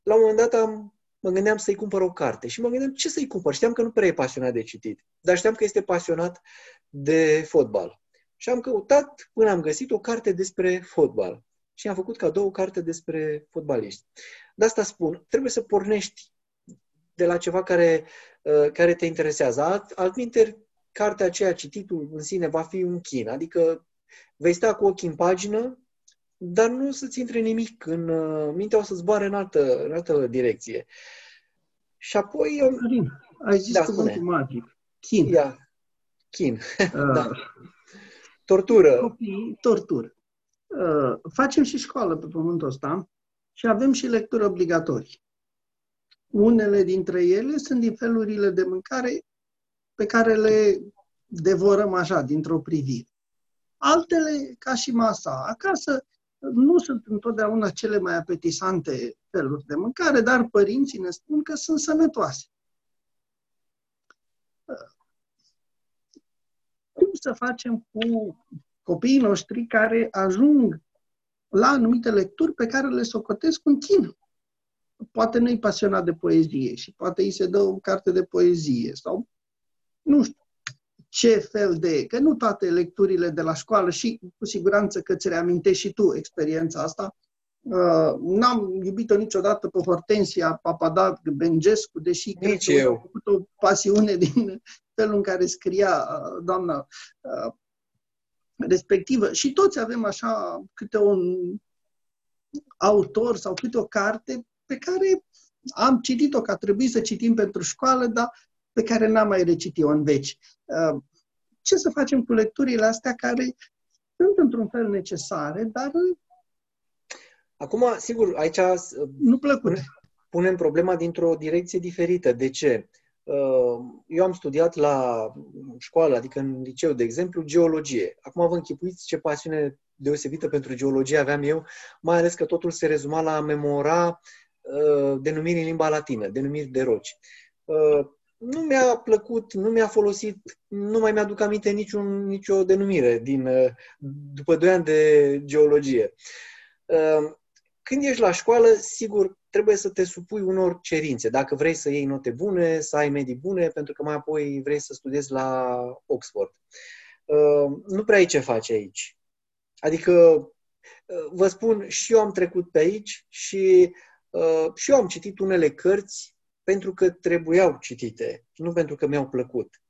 Speaker 2: La un moment dat am, mă gândeam să-i cumpăr o carte și mă gândeam ce să-i cumpăr. Știam că nu prea e pasionat de citit, dar știam că este pasionat de fotbal. Și am căutat până am găsit o carte despre fotbal. Și am făcut cadou o carte despre fotbaliști. De asta spun, trebuie să pornești de la ceva care, uh, care te interesează. Alt, altminteri, cartea aceea, cititul în sine, va fi un chin. Adică vei sta cu ochii în pagină, dar nu să-ți intre nimic în uh, mintea, o să zboare în altă, în altă direcție. Și apoi...
Speaker 3: Marin, ai zis da, cuvântul spune. magic. Chin.
Speaker 2: Ia. Chin. Uh, [laughs] da. Tortură.
Speaker 3: Copii, tortură. Uh, facem și școală pe pământul ăsta și avem și lectură obligatorii. Unele dintre ele sunt din felurile de mâncare pe care le devorăm așa, dintr-o privire. Altele, ca și masa acasă, nu sunt întotdeauna cele mai apetisante feluri de mâncare, dar părinții ne spun că sunt sănătoase. Cum să facem cu copiii noștri care ajung la anumite lecturi pe care le socotesc un chin? poate nu-i pasionat de poezie și poate îi se dă o carte de poezie sau nu știu ce fel de... Că nu toate lecturile de la școală și cu siguranță că ți reamintești și tu experiența asta. Uh, n-am iubit-o niciodată pe Hortensia Papadat Bengescu, deși
Speaker 2: Nici cred că eu.
Speaker 3: a făcut o pasiune [laughs] din felul în care scria uh, doamna uh, respectivă. Și toți avem așa câte un autor sau câte o carte pe care am citit-o, că a trebuit să citim pentru școală, dar pe care n-am mai recitit-o în veci. Uh, ce să facem cu lecturile astea care sunt într-un fel necesare, dar...
Speaker 2: Acum, sigur, aici... Uh,
Speaker 3: nu plăcute.
Speaker 2: Punem problema dintr-o direcție diferită. De ce? Uh, eu am studiat la școală, adică în liceu, de exemplu, geologie. Acum vă închipuiți ce pasiune deosebită pentru geologie aveam eu, mai ales că totul se rezuma la a memora Uh, denumiri în limba latină, denumiri de roci. Uh, nu mi-a plăcut, nu mi-a folosit, nu mai mi-aduc aminte niciun, nicio denumire din, uh, după 2 ani de geologie. Când ești la școală, sigur, trebuie să te supui unor cerințe. Dacă vrei să iei note bune, să ai medii bune, pentru că mai apoi vrei să studiezi la Oxford. Nu prea ai ce face aici. Adică, vă spun, și eu am trecut pe aici și Uh, și eu am citit unele cărți pentru că trebuiau citite, nu pentru că mi-au plăcut.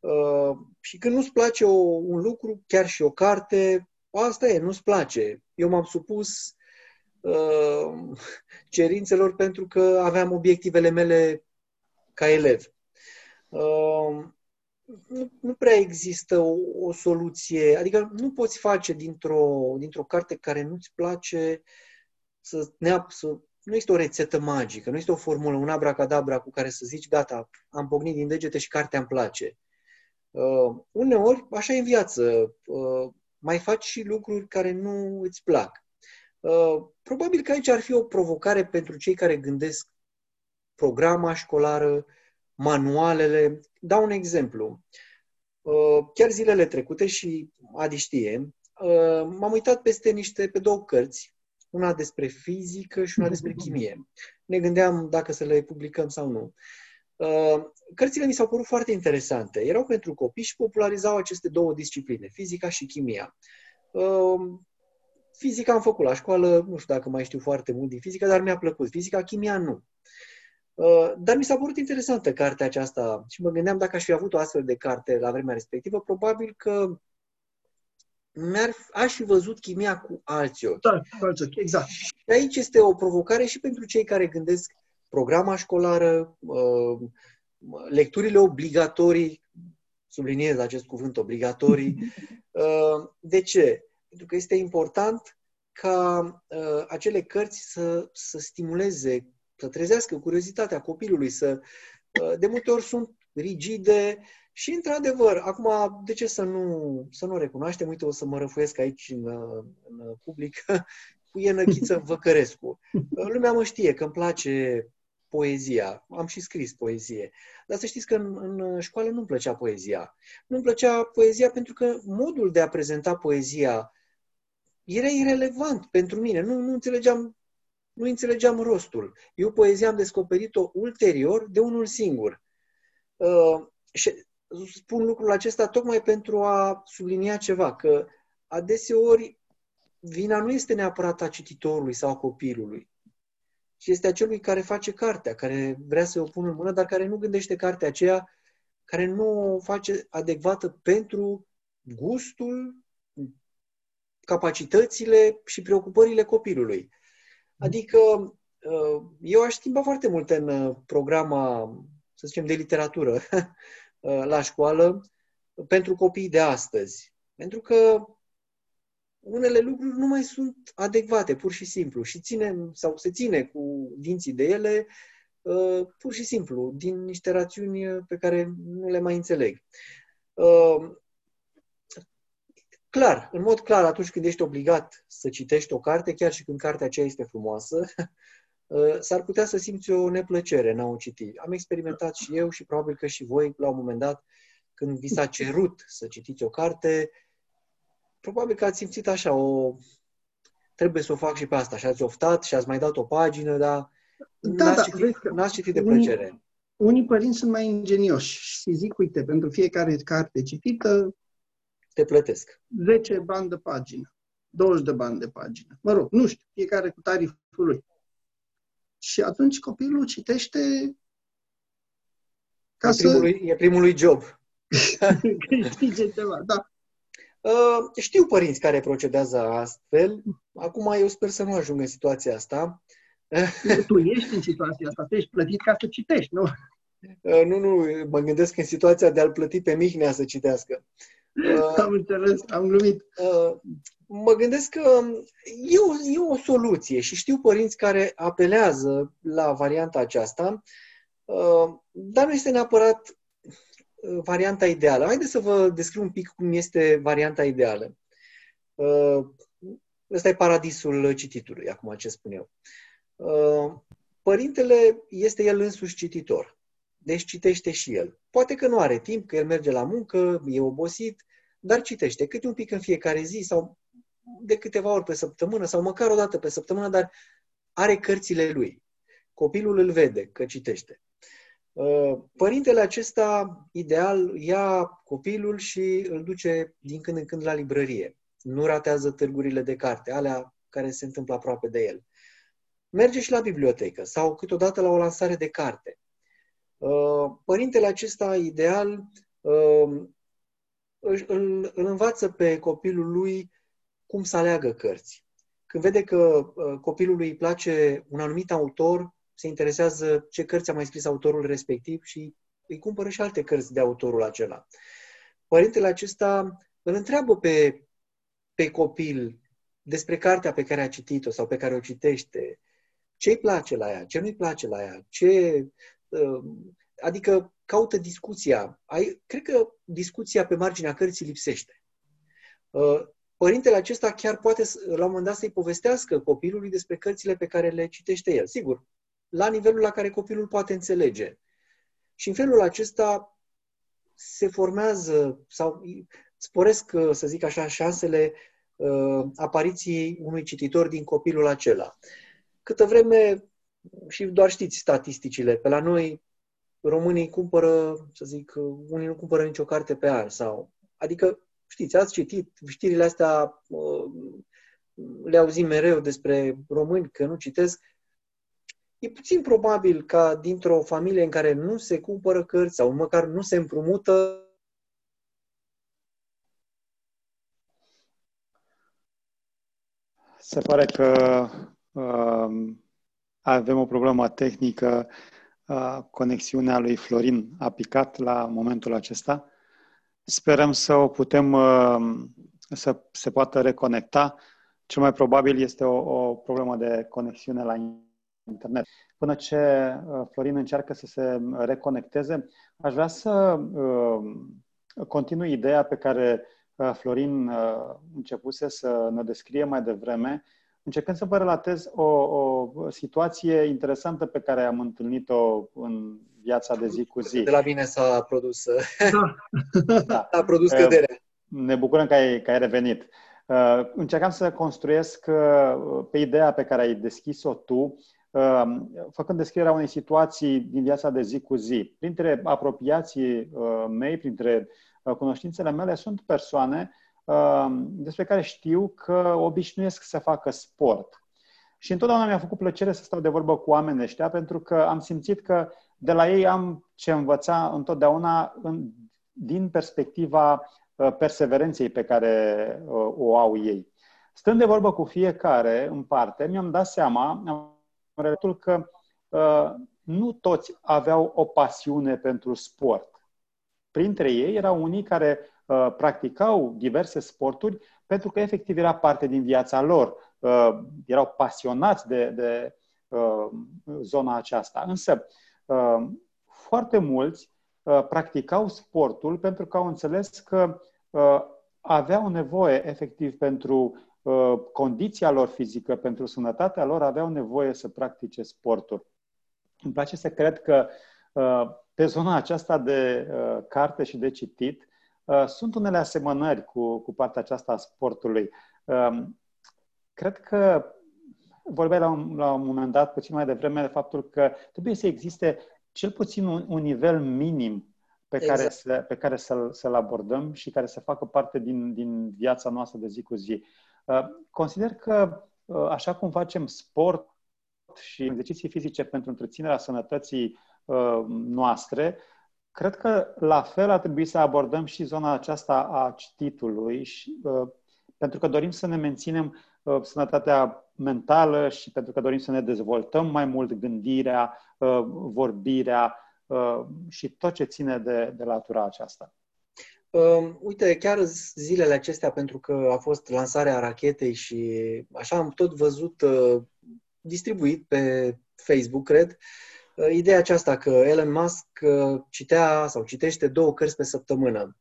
Speaker 2: Uh, și când nu-ți place o, un lucru, chiar și o carte, asta e, nu-ți place. Eu m-am supus uh, cerințelor pentru că aveam obiectivele mele ca elev. Uh, nu, nu prea există o, o soluție, adică nu poți face dintr-o, dintr-o carte care nu-ți place să, neap, să nu este o rețetă magică, nu este o formulă, un abracadabra cu care să zici, gata, am pognit din degete și cartea îmi place. Uh, uneori, așa e în viață, uh, mai faci și lucruri care nu îți plac. Uh, probabil că aici ar fi o provocare pentru cei care gândesc programa școlară, manualele. Dau un exemplu. Chiar zilele trecute și Adi știe, m-am uitat peste niște, pe două cărți, una despre fizică și una despre chimie. Ne gândeam dacă să le publicăm sau nu. Uh, cărțile mi s-au părut foarte interesante. Erau pentru copii și popularizau aceste două discipline, fizica și chimia. Uh, fizica am făcut la școală, nu știu dacă mai știu foarte mult din fizică, dar mi-a plăcut. Fizica, chimia nu. Uh, dar mi s-a părut interesantă cartea aceasta și mă gândeam dacă aș fi avut o astfel de carte la vremea respectivă, probabil că mi-ar, aș fi văzut chimia cu alți ochi.
Speaker 3: Da, cu alți ochi, exact.
Speaker 2: Și aici este o provocare și pentru cei care gândesc programa școlară, uh, lecturile obligatorii, subliniez acest cuvânt obligatorii. [laughs] Uh, de ce? Pentru că este important ca uh, acele cărți să, să stimuleze, să trezească curiozitatea copilului, să de multe ori sunt rigide și, într-adevăr, acum, de ce să nu, să nu recunoaștem? Uite, o să mă răfuiesc aici în, în public [laughs] cu Ienăchiță Văcărescu. Lumea mă știe că îmi place poezia. Am și scris poezie. Dar să știți că în, în școală nu-mi plăcea poezia. Nu-mi plăcea poezia pentru că modul de a prezenta poezia era irelevant pentru mine. Nu, nu înțelegeam nu înțelegeam rostul. Eu poezia am descoperit-o ulterior de unul singur. Uh, și spun lucrul acesta tocmai pentru a sublinia ceva, că adeseori vina nu este neapărat a cititorului sau a copilului, ci este a celui care face cartea, care vrea să o pună în mână, dar care nu gândește cartea aceea, care nu o face adecvată pentru gustul, capacitățile și preocupările copilului. Adică uh, eu aș schimba foarte mult în uh, programa, să zicem, de literatură [laughs] uh, la școală pentru copiii de astăzi. Pentru că unele lucruri nu mai sunt adecvate, pur și simplu, și ținem sau se ține cu dinții de ele uh, pur și simplu, din niște rațiuni pe care nu le mai înțeleg. Uh, clar, în mod clar, atunci când ești obligat să citești o carte, chiar și când cartea aceea este frumoasă, [laughs] uh, s-ar putea să simți o neplăcere în a o citi. Am experimentat și eu și probabil că și voi, la un moment dat, când vi s-a cerut să citiți o carte, probabil că ați simțit așa o... Trebuie să o fac și pe asta. Și ați oftat și ați mai dat o pagină, dar da, n-ați, da, citit, n-ați citit de unii, plăcere.
Speaker 3: Unii părinți sunt mai ingenioși și zic, uite, pentru fiecare carte citită...
Speaker 2: Te plătesc.
Speaker 3: 10 bani de pagină, 20 de bani de pagină. Mă rog, nu știu, fiecare cu tariful lui. Și atunci copilul citește
Speaker 2: ca e, să... primul lui, e primul lui job. [laughs]
Speaker 3: Câștige ceva, da.
Speaker 2: Uh, știu părinți care procedează astfel. Acum eu sper să nu ajung în situația asta. [laughs]
Speaker 3: Tu ești în situația asta, tu ești plătit ca să citești, nu?
Speaker 2: Uh, nu, nu, mă gândesc în situația de a-l plăti pe Mihnea să citească.
Speaker 3: Uh, am înțeles, am glumit.
Speaker 2: Mă gândesc că e o, e o soluție și știu părinți care apelează la varianta aceasta, dar nu este neapărat varianta ideală. Haideți să vă descriu un pic cum este varianta ideală. Uh, ăsta e paradisul cititului, acum ce spun eu. Uh, părintele este el însuși cititor. Deci citește și el. Poate că nu are timp, că el merge la muncă, e obosit, dar citește câte un pic în fiecare zi sau de câteva ori pe săptămână sau măcar o dată pe săptămână, dar are cărțile lui. Copilul îl vede că citește. Uh, părintele acesta, ideal, ia copilul și îl duce din când în când la librărie. Nu ratează târgurile de carte, alea care se întâmplă aproape de el. Merge și la bibliotecă sau câteodată la o lansare de carte. Uh, părintele acesta, ideal, uh, îl, îl învață pe copilul lui cum să aleagă cărți. Când vede că copilului îi place un anumit autor, se interesează ce cărți a mai scris autorul respectiv și îi cumpără și alte cărți de autorul acela. Părintele acesta îl întreabă pe, pe copil despre cartea pe care a citit-o sau pe care o citește, ce îi place la ea, ce nu îi place la ea, ce... Uh, adică caută discuția. Ai, cred că discuția pe marginea cărții lipsește. Uh, părintele acesta chiar poate la un moment dat să-i povestească copilului despre cărțile pe care le citește el. Sigur, la nivelul la care copilul poate înțelege. Și în felul acesta se formează sau sporesc, să zic așa, șansele uh, apariției unui cititor din copilul acela. Câtă vreme, și doar știți statisticile, pe la noi românii cumpără, să zic, unii nu cumpără nicio carte pe an sau, adică, știți, ați citit știrile astea, uh, le auzim mereu despre români că nu citesc, e puțin probabil ca dintr-o familie în care nu se cumpără cărți sau măcar nu se împrumută,
Speaker 1: Se pare că uh, avem o problemă tehnică. Uh, conexiunea lui Florin a picat la momentul acesta. Sperăm să o putem uh, să se poată reconecta. Cel mai probabil este o, o problemă de conexiune la internet. Până ce uh, Florin încearcă să se reconecteze, aș vrea să uh, continui ideea pe care uh, Florin începuse să ne descrie mai devreme, încercând să vă relatez o, o situație interesantă pe care am întâlnit-o în viața de zi cu zi.
Speaker 2: De la mine s-a produs, [laughs] da. s-a produs căderea.
Speaker 1: Ne bucurăm că ai, că ai revenit. Încercam să construiesc pe ideea pe care ai deschis-o tu, Um, făcând descrierea unei situații din viața de zi cu zi. Printre apropiații uh, mei, printre uh, cunoștințele mele, sunt persoane um, despre care știu că obișnuiesc să facă sport. Și întotdeauna mi-a făcut plăcere să stau de vorbă cu oamenii ăștia, pentru că am simțit că de la ei am ce învăța întotdeauna în, din perspectiva uh, perseverenței pe care o au ei. Stând de vorbă cu fiecare în parte, mi-am dat seama, am relatul că uh, nu toți aveau o pasiune pentru sport. Printre ei erau unii care uh, practicau diverse sporturi pentru că efectiv era parte din viața lor. Uh, erau pasionați de, de uh, zona aceasta. Însă, uh, foarte mulți uh, practicau sportul pentru că au înțeles că uh, aveau nevoie efectiv pentru Uh, condiția lor fizică, pentru sănătatea lor, aveau nevoie să practice sportul. Îmi place să cred că uh, pe zona aceasta de uh, carte și de citit sunt unele asemănări cu, cu partea aceasta a sportului. Um, cred că vorbeai la un, la un moment dat, puțin mai devreme, de faptul că trebuie să existe cel puțin un, un nivel minim pe exact. care, să, pe care să-l, să-l abordăm și care să facă parte din, din viața noastră de zi cu zi. Uh, consider că, uh, așa cum facem sport și exerciții fizice pentru întreținerea sănătății uh, noastre, cred că la fel ar trebui să abordăm și zona aceasta a cititului, și, pentru că dorim să ne menținem sănătatea mentală și pentru că dorim să ne dezvoltăm mai mult gândirea, vorbirea și tot ce ține de, de latura aceasta.
Speaker 2: Uh, uite, chiar zilele acestea, pentru că a fost lansarea rachetei și așa am tot văzut uh, distribuit pe Facebook, cred, uh, ideea aceasta că Elon Musk uh, citea sau citește două cărți pe săptămână.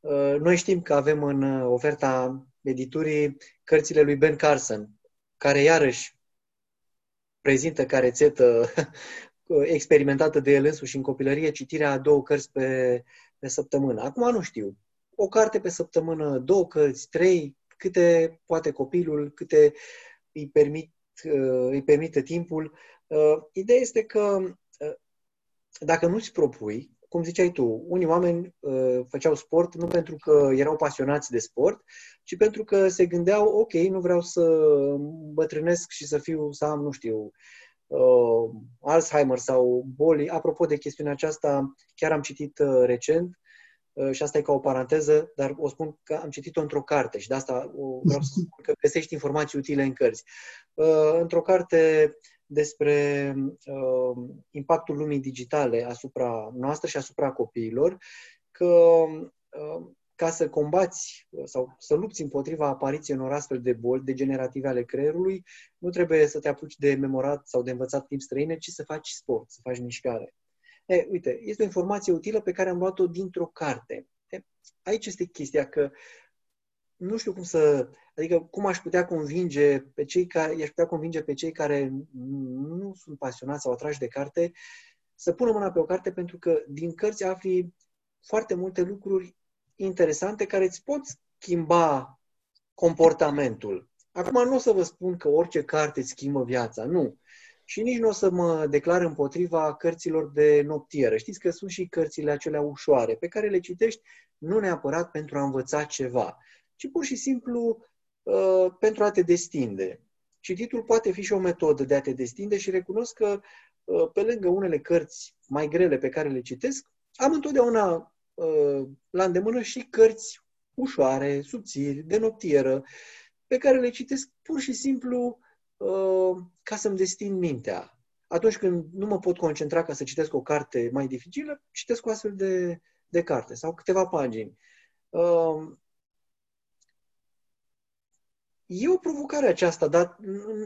Speaker 2: Uh, noi știm că avem în uh, oferta editurii cărțile lui Ben Carson, care iarăși prezintă ca rețetă [laughs] experimentată de el însuși în copilărie, citirea a două cărți pe, pe săptămână. Acum nu știu. O carte pe săptămână, două cărți, trei, câte poate copilul, câte îi, permit, uh, îi permite timpul. Uh, ideea este că uh, dacă nu-ți propui, cum ziceai tu, unii oameni uh, făceau sport nu pentru că erau pasionați de sport, ci pentru că se gândeau, ok, nu vreau să bătrânesc și să fiu, să am, nu știu, uh, Alzheimer sau boli. Apropo de chestiunea aceasta, chiar am citit uh, recent uh, și asta e ca o paranteză, dar o spun că am citit-o într-o carte și de asta o, vreau să spun că găsești informații utile în cărți. Uh, într-o carte despre uh, impactul lumii digitale asupra noastră și asupra copiilor, că uh, ca să combați uh, sau să lupți împotriva apariției unor astfel de boli degenerative ale creierului, nu trebuie să te apuci de memorat sau de învățat timp străine, ci să faci sport, să faci mișcare. E, uite, este o informație utilă pe care am luat-o dintr-o carte. E, aici este chestia că nu știu cum să, adică cum aș putea convinge pe cei care, i-aș putea convinge pe cei care nu sunt pasionați sau atrași de carte să pună mâna pe o carte pentru că din cărți afli foarte multe lucruri interesante care îți pot schimba comportamentul. Acum nu o să vă spun că orice carte îți schimbă viața, nu. Și nici nu o să mă declar împotriva cărților de noptieră. Știți că sunt și cărțile acelea ușoare, pe care le citești nu neapărat pentru a învăța ceva, ci pur și simplu uh, pentru a te destinde. Cititul poate fi și o metodă de a te destinde și recunosc că uh, pe lângă unele cărți mai grele pe care le citesc, am întotdeauna uh, la îndemână și cărți ușoare, subțiri, de noptieră, pe care le citesc pur și simplu uh, ca să-mi destin mintea. Atunci când nu mă pot concentra ca să citesc o carte mai dificilă, citesc o astfel de, de carte sau câteva pagini. Uh, E o provocare aceasta, dar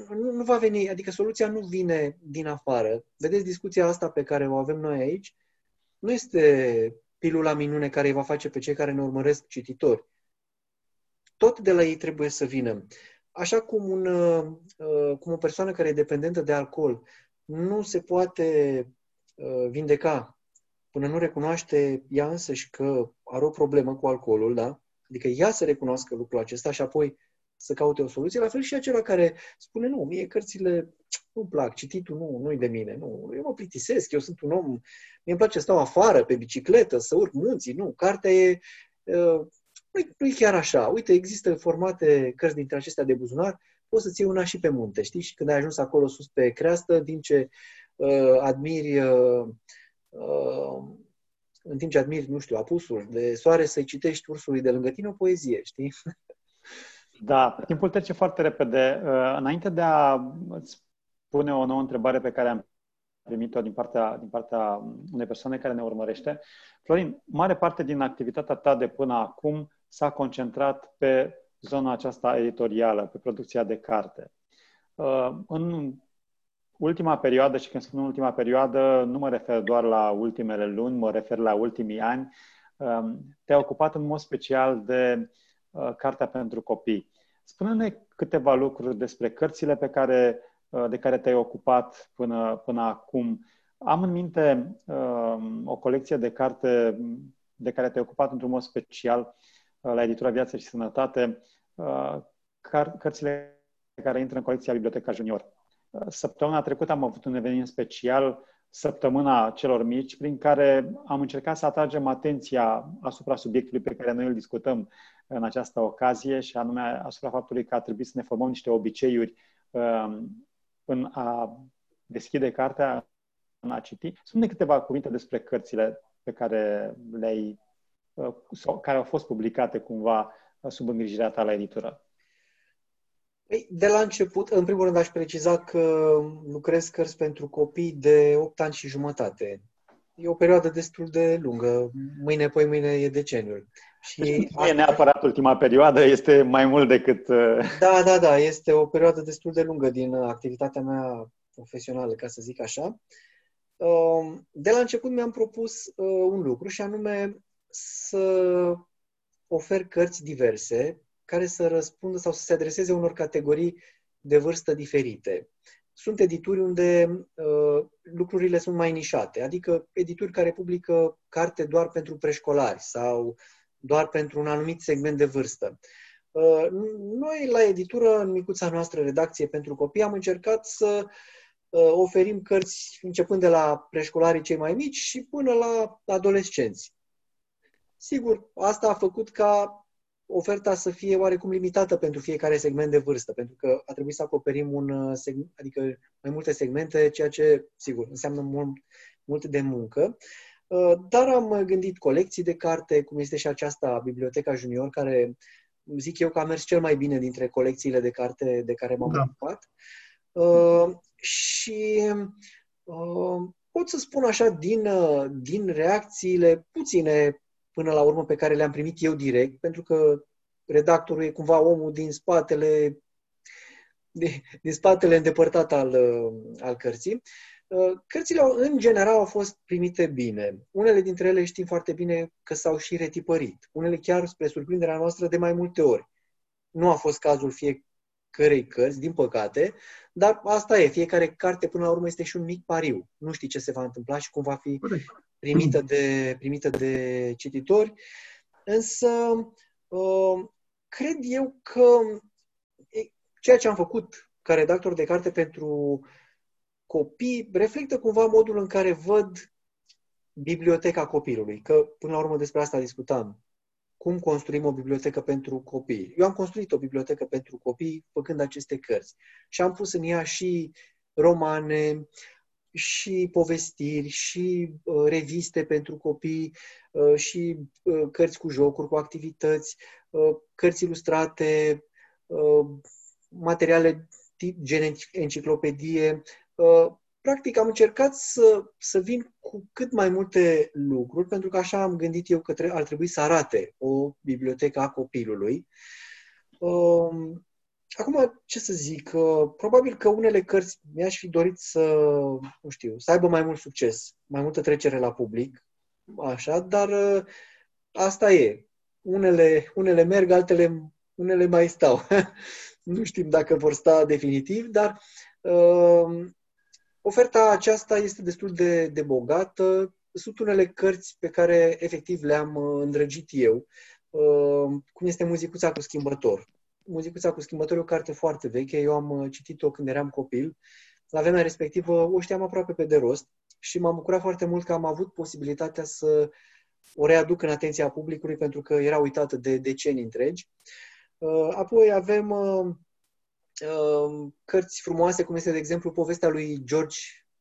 Speaker 2: nu, nu va veni, adică soluția nu vine din afară. Vedeți, discuția asta pe care o avem noi aici nu este pilula minune care îi va face pe cei care ne urmăresc cititori. Tot de la ei trebuie să vină. Așa cum, un, uh, cum o persoană care e dependentă de alcool nu se poate uh, vindeca până nu recunoaște ea însăși că are o problemă cu alcoolul, da? Adică ea să recunoască lucrul acesta și apoi să caute o soluție, la fel și acela care spune, nu, mie cărțile nu plac, cititul nu, nu-i de mine, nu, eu mă plictisesc, eu sunt un om, mie îmi place să stau afară, pe bicicletă, să urc munții, nu, cartea e, uh, nu-i, nu-i chiar așa. Uite, există formate cărți dintre acestea de buzunar, poți să-ți iei una și pe munte, știi? Și când ai ajuns acolo sus pe creastă, din ce uh, admiri uh, uh, în timp ce admiri, nu știu, apusul de soare, să-i citești ursului de lângă tine o poezie, știi?
Speaker 1: Da, timpul trece foarte repede. Uh, înainte de a pune o nouă întrebare pe care am primit-o din partea, din partea unei persoane care ne urmărește, Florin, mare parte din activitatea ta de până acum s-a concentrat pe zona aceasta editorială, pe producția de carte. Uh, în ultima perioadă, și când spun ultima perioadă, nu mă refer doar la ultimele luni, mă refer la ultimii ani, um, te-ai ocupat în mod special de uh, cartea pentru copii. Spune-ne câteva lucruri despre cărțile pe care, uh, de care te-ai ocupat până, până acum. Am în minte uh, o colecție de carte de care te-ai ocupat într-un mod special uh, la editura Viață și Sănătate, uh, car- cărțile care intră în colecția Biblioteca Junior. Uh, săptămâna trecută am avut un eveniment special săptămâna celor mici, prin care am încercat să atragem atenția asupra subiectului pe care noi îl discutăm în această ocazie, și anume asupra faptului că ar trebui să ne formăm niște obiceiuri um, în a deschide cartea, în a citi. Spune câteva cuvinte despre cărțile pe care le-ai, uh, sau care au fost publicate cumva sub îngrijirea ta la editură.
Speaker 2: Ei, de la început, în primul rând, aș preciza că lucrez cărți pentru copii de 8 ani și jumătate. E o perioadă destul de lungă. Mâine, poi mâine e deceniul.
Speaker 1: Și deci, nu e neapărat ultima perioadă, este mai mult decât... Uh,
Speaker 2: da, da, da. Este o perioadă destul de lungă din activitatea mea profesională, ca să zic așa. Um, de la început mi-am propus uh, un lucru și anume să ofer cărți diverse care să răspundă sau să se adreseze unor categorii de vârstă diferite. Sunt edituri unde uh, lucrurile sunt mai nișate, adică edituri care publică carte doar pentru preșcolari sau doar pentru un anumit segment de vârstă. Uh, noi, la editură, în micuța noastră redacție pentru copii, am încercat să uh, oferim cărți începând de la preșcolarii cei mai mici și până la adolescenți. Sigur, asta a făcut ca oferta să fie oarecum limitată pentru fiecare segment de vârstă, pentru că a trebuit să acoperim un uh, segment, adică mai multe segmente, ceea ce, sigur, înseamnă mult, mult de muncă. Uh, dar am gândit colecții de carte, cum este și aceasta, Biblioteca Junior, care zic eu că a mers cel mai bine dintre colecțiile de carte de care m-am da. ocupat. Uh, și uh, pot să spun așa, din, uh, din reacțiile puține până la urmă pe care le-am primit eu direct, pentru că redactorul e cumva omul din spatele din spatele îndepărtat al, al cărții. Cărțile, în general, au fost primite bine. Unele dintre ele știm foarte bine că s-au și retipărit. Unele chiar, spre surprinderea noastră, de mai multe ori. Nu a fost cazul fiecărei cărți, din păcate, dar asta e. Fiecare carte, până la urmă, este și un mic pariu. Nu știi ce se va întâmpla și cum va fi primită de, primită de cititori. Însă, uh, cred eu că ceea ce am făcut ca redactor de carte pentru copii reflectă cumva modul în care văd biblioteca copilului, că până la urmă despre asta discutam. Cum construim o bibliotecă pentru copii? Eu am construit o bibliotecă pentru copii făcând aceste cărți și am pus în ea și romane, și povestiri, și uh, reviste pentru copii, uh, și uh, cărți cu jocuri, cu activități, uh, cărți ilustrate, uh, materiale tip gen enciclopedie. Uh, practic am încercat să, să vin cu cât mai multe lucruri, pentru că așa am gândit eu că ar trebui să arate o bibliotecă a copilului. Um, acum, ce să zic, uh, probabil că unele cărți mi-aș fi dorit să, nu știu, să aibă mai mult succes, mai multă trecere la public, așa, dar uh, asta e. Unele, unele merg, altele unele mai stau. [laughs] nu știm dacă vor sta definitiv, dar uh, oferta aceasta este destul de, de bogată. Sunt unele cărți pe care efectiv le-am uh, îndrăgit eu, uh, cum este Muzicuța cu schimbător. Muzicuța cu schimbător e o carte foarte veche, eu am uh, citit-o când eram copil. La vremea respectivă o știam aproape pe de rost și m-am bucurat foarte mult că am avut posibilitatea să o readuc în atenția publicului pentru că era uitată de decenii întregi. Uh, apoi avem uh, uh, cărți frumoase, cum este, de exemplu, povestea lui George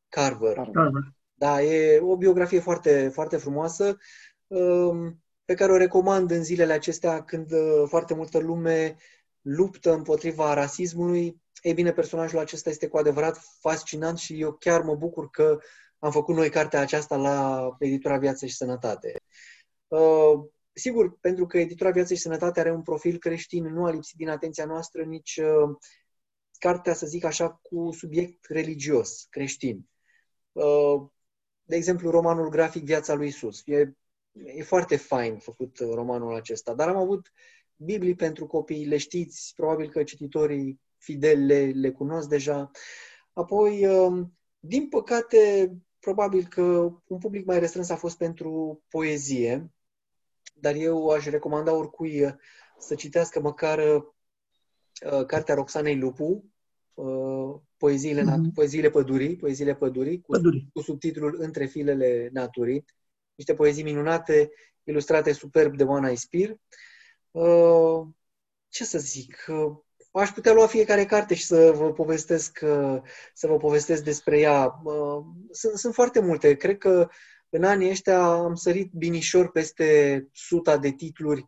Speaker 2: Carver. Carver. Da, e o biografie foarte, foarte frumoasă um, pe care o recomand în zilele acestea când foarte multă lume luptă împotriva rasismului. Ei bine, personajul acesta este cu adevărat fascinant și eu chiar mă bucur că am făcut noi cartea aceasta la editura Viață și Sănătate. Sigur, pentru că editura Viață și Sănătate are un profil creștin, nu a lipsit din atenția noastră nici uh, cartea, să zic așa, cu subiect religios, creștin. Uh, de exemplu, romanul grafic Viața lui Isus. E, e foarte fain făcut uh, romanul acesta, dar am avut Biblii pentru copii, le știți, probabil că cititorii fideli le, le cunosc deja. Apoi, uh, din păcate, probabil că un public mai restrâns a fost pentru poezie, dar eu aș recomanda oricui uh, să citească măcar uh, cartea Roxanei Lupu, uh, poeziile, mm-hmm. poeziile pădurii, poeziile pădurii, cu, Păduri. cu subtitlul Între filele naturii, niște poezii minunate, ilustrate superb de Oana Ispir. Uh, ce să zic, uh, aș putea lua fiecare carte și să vă povestesc, uh, să vă povestesc despre ea. Uh, sunt, sunt foarte multe. Cred că în anii ăștia am sărit binișor peste suta de titluri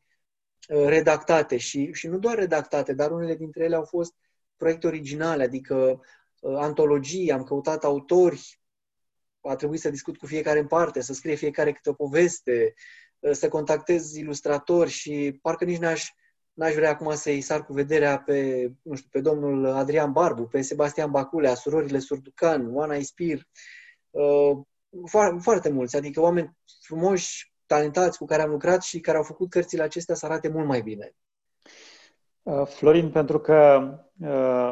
Speaker 2: uh, redactate și, și nu doar redactate, dar unele dintre ele au fost proiecte originale, adică uh, antologii, am căutat autori, a trebuit să discut cu fiecare în parte, să scrie fiecare câte o poveste, uh, să contactez ilustratori și parcă nici n-aș, n-aș vrea acum să-i sar cu vederea pe, nu știu, pe domnul Adrian Barbu, pe Sebastian Baculea, surorile Surducan, Oana Ispir, foarte, foarte mulți, adică oameni frumoși, talentați cu care am lucrat și care au făcut cărțile acestea să arate mult mai bine.
Speaker 1: Uh, Florin, pentru că uh,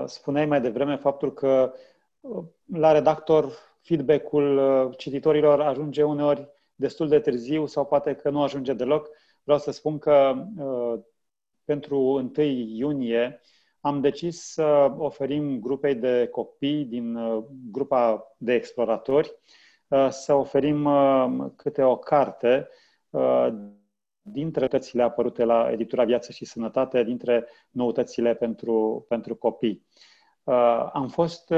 Speaker 1: spuneai mai devreme faptul că uh, la redactor feedback-ul cititorilor ajunge uneori destul de târziu sau poate că nu ajunge deloc. Vreau să spun că pentru 1 iunie am decis să oferim grupei de copii din grupa de exploratori Uh, să oferim uh, câte o carte uh, dintre cărțile apărute la editura Viață și Sănătate, dintre noutățile pentru, pentru copii. Am fost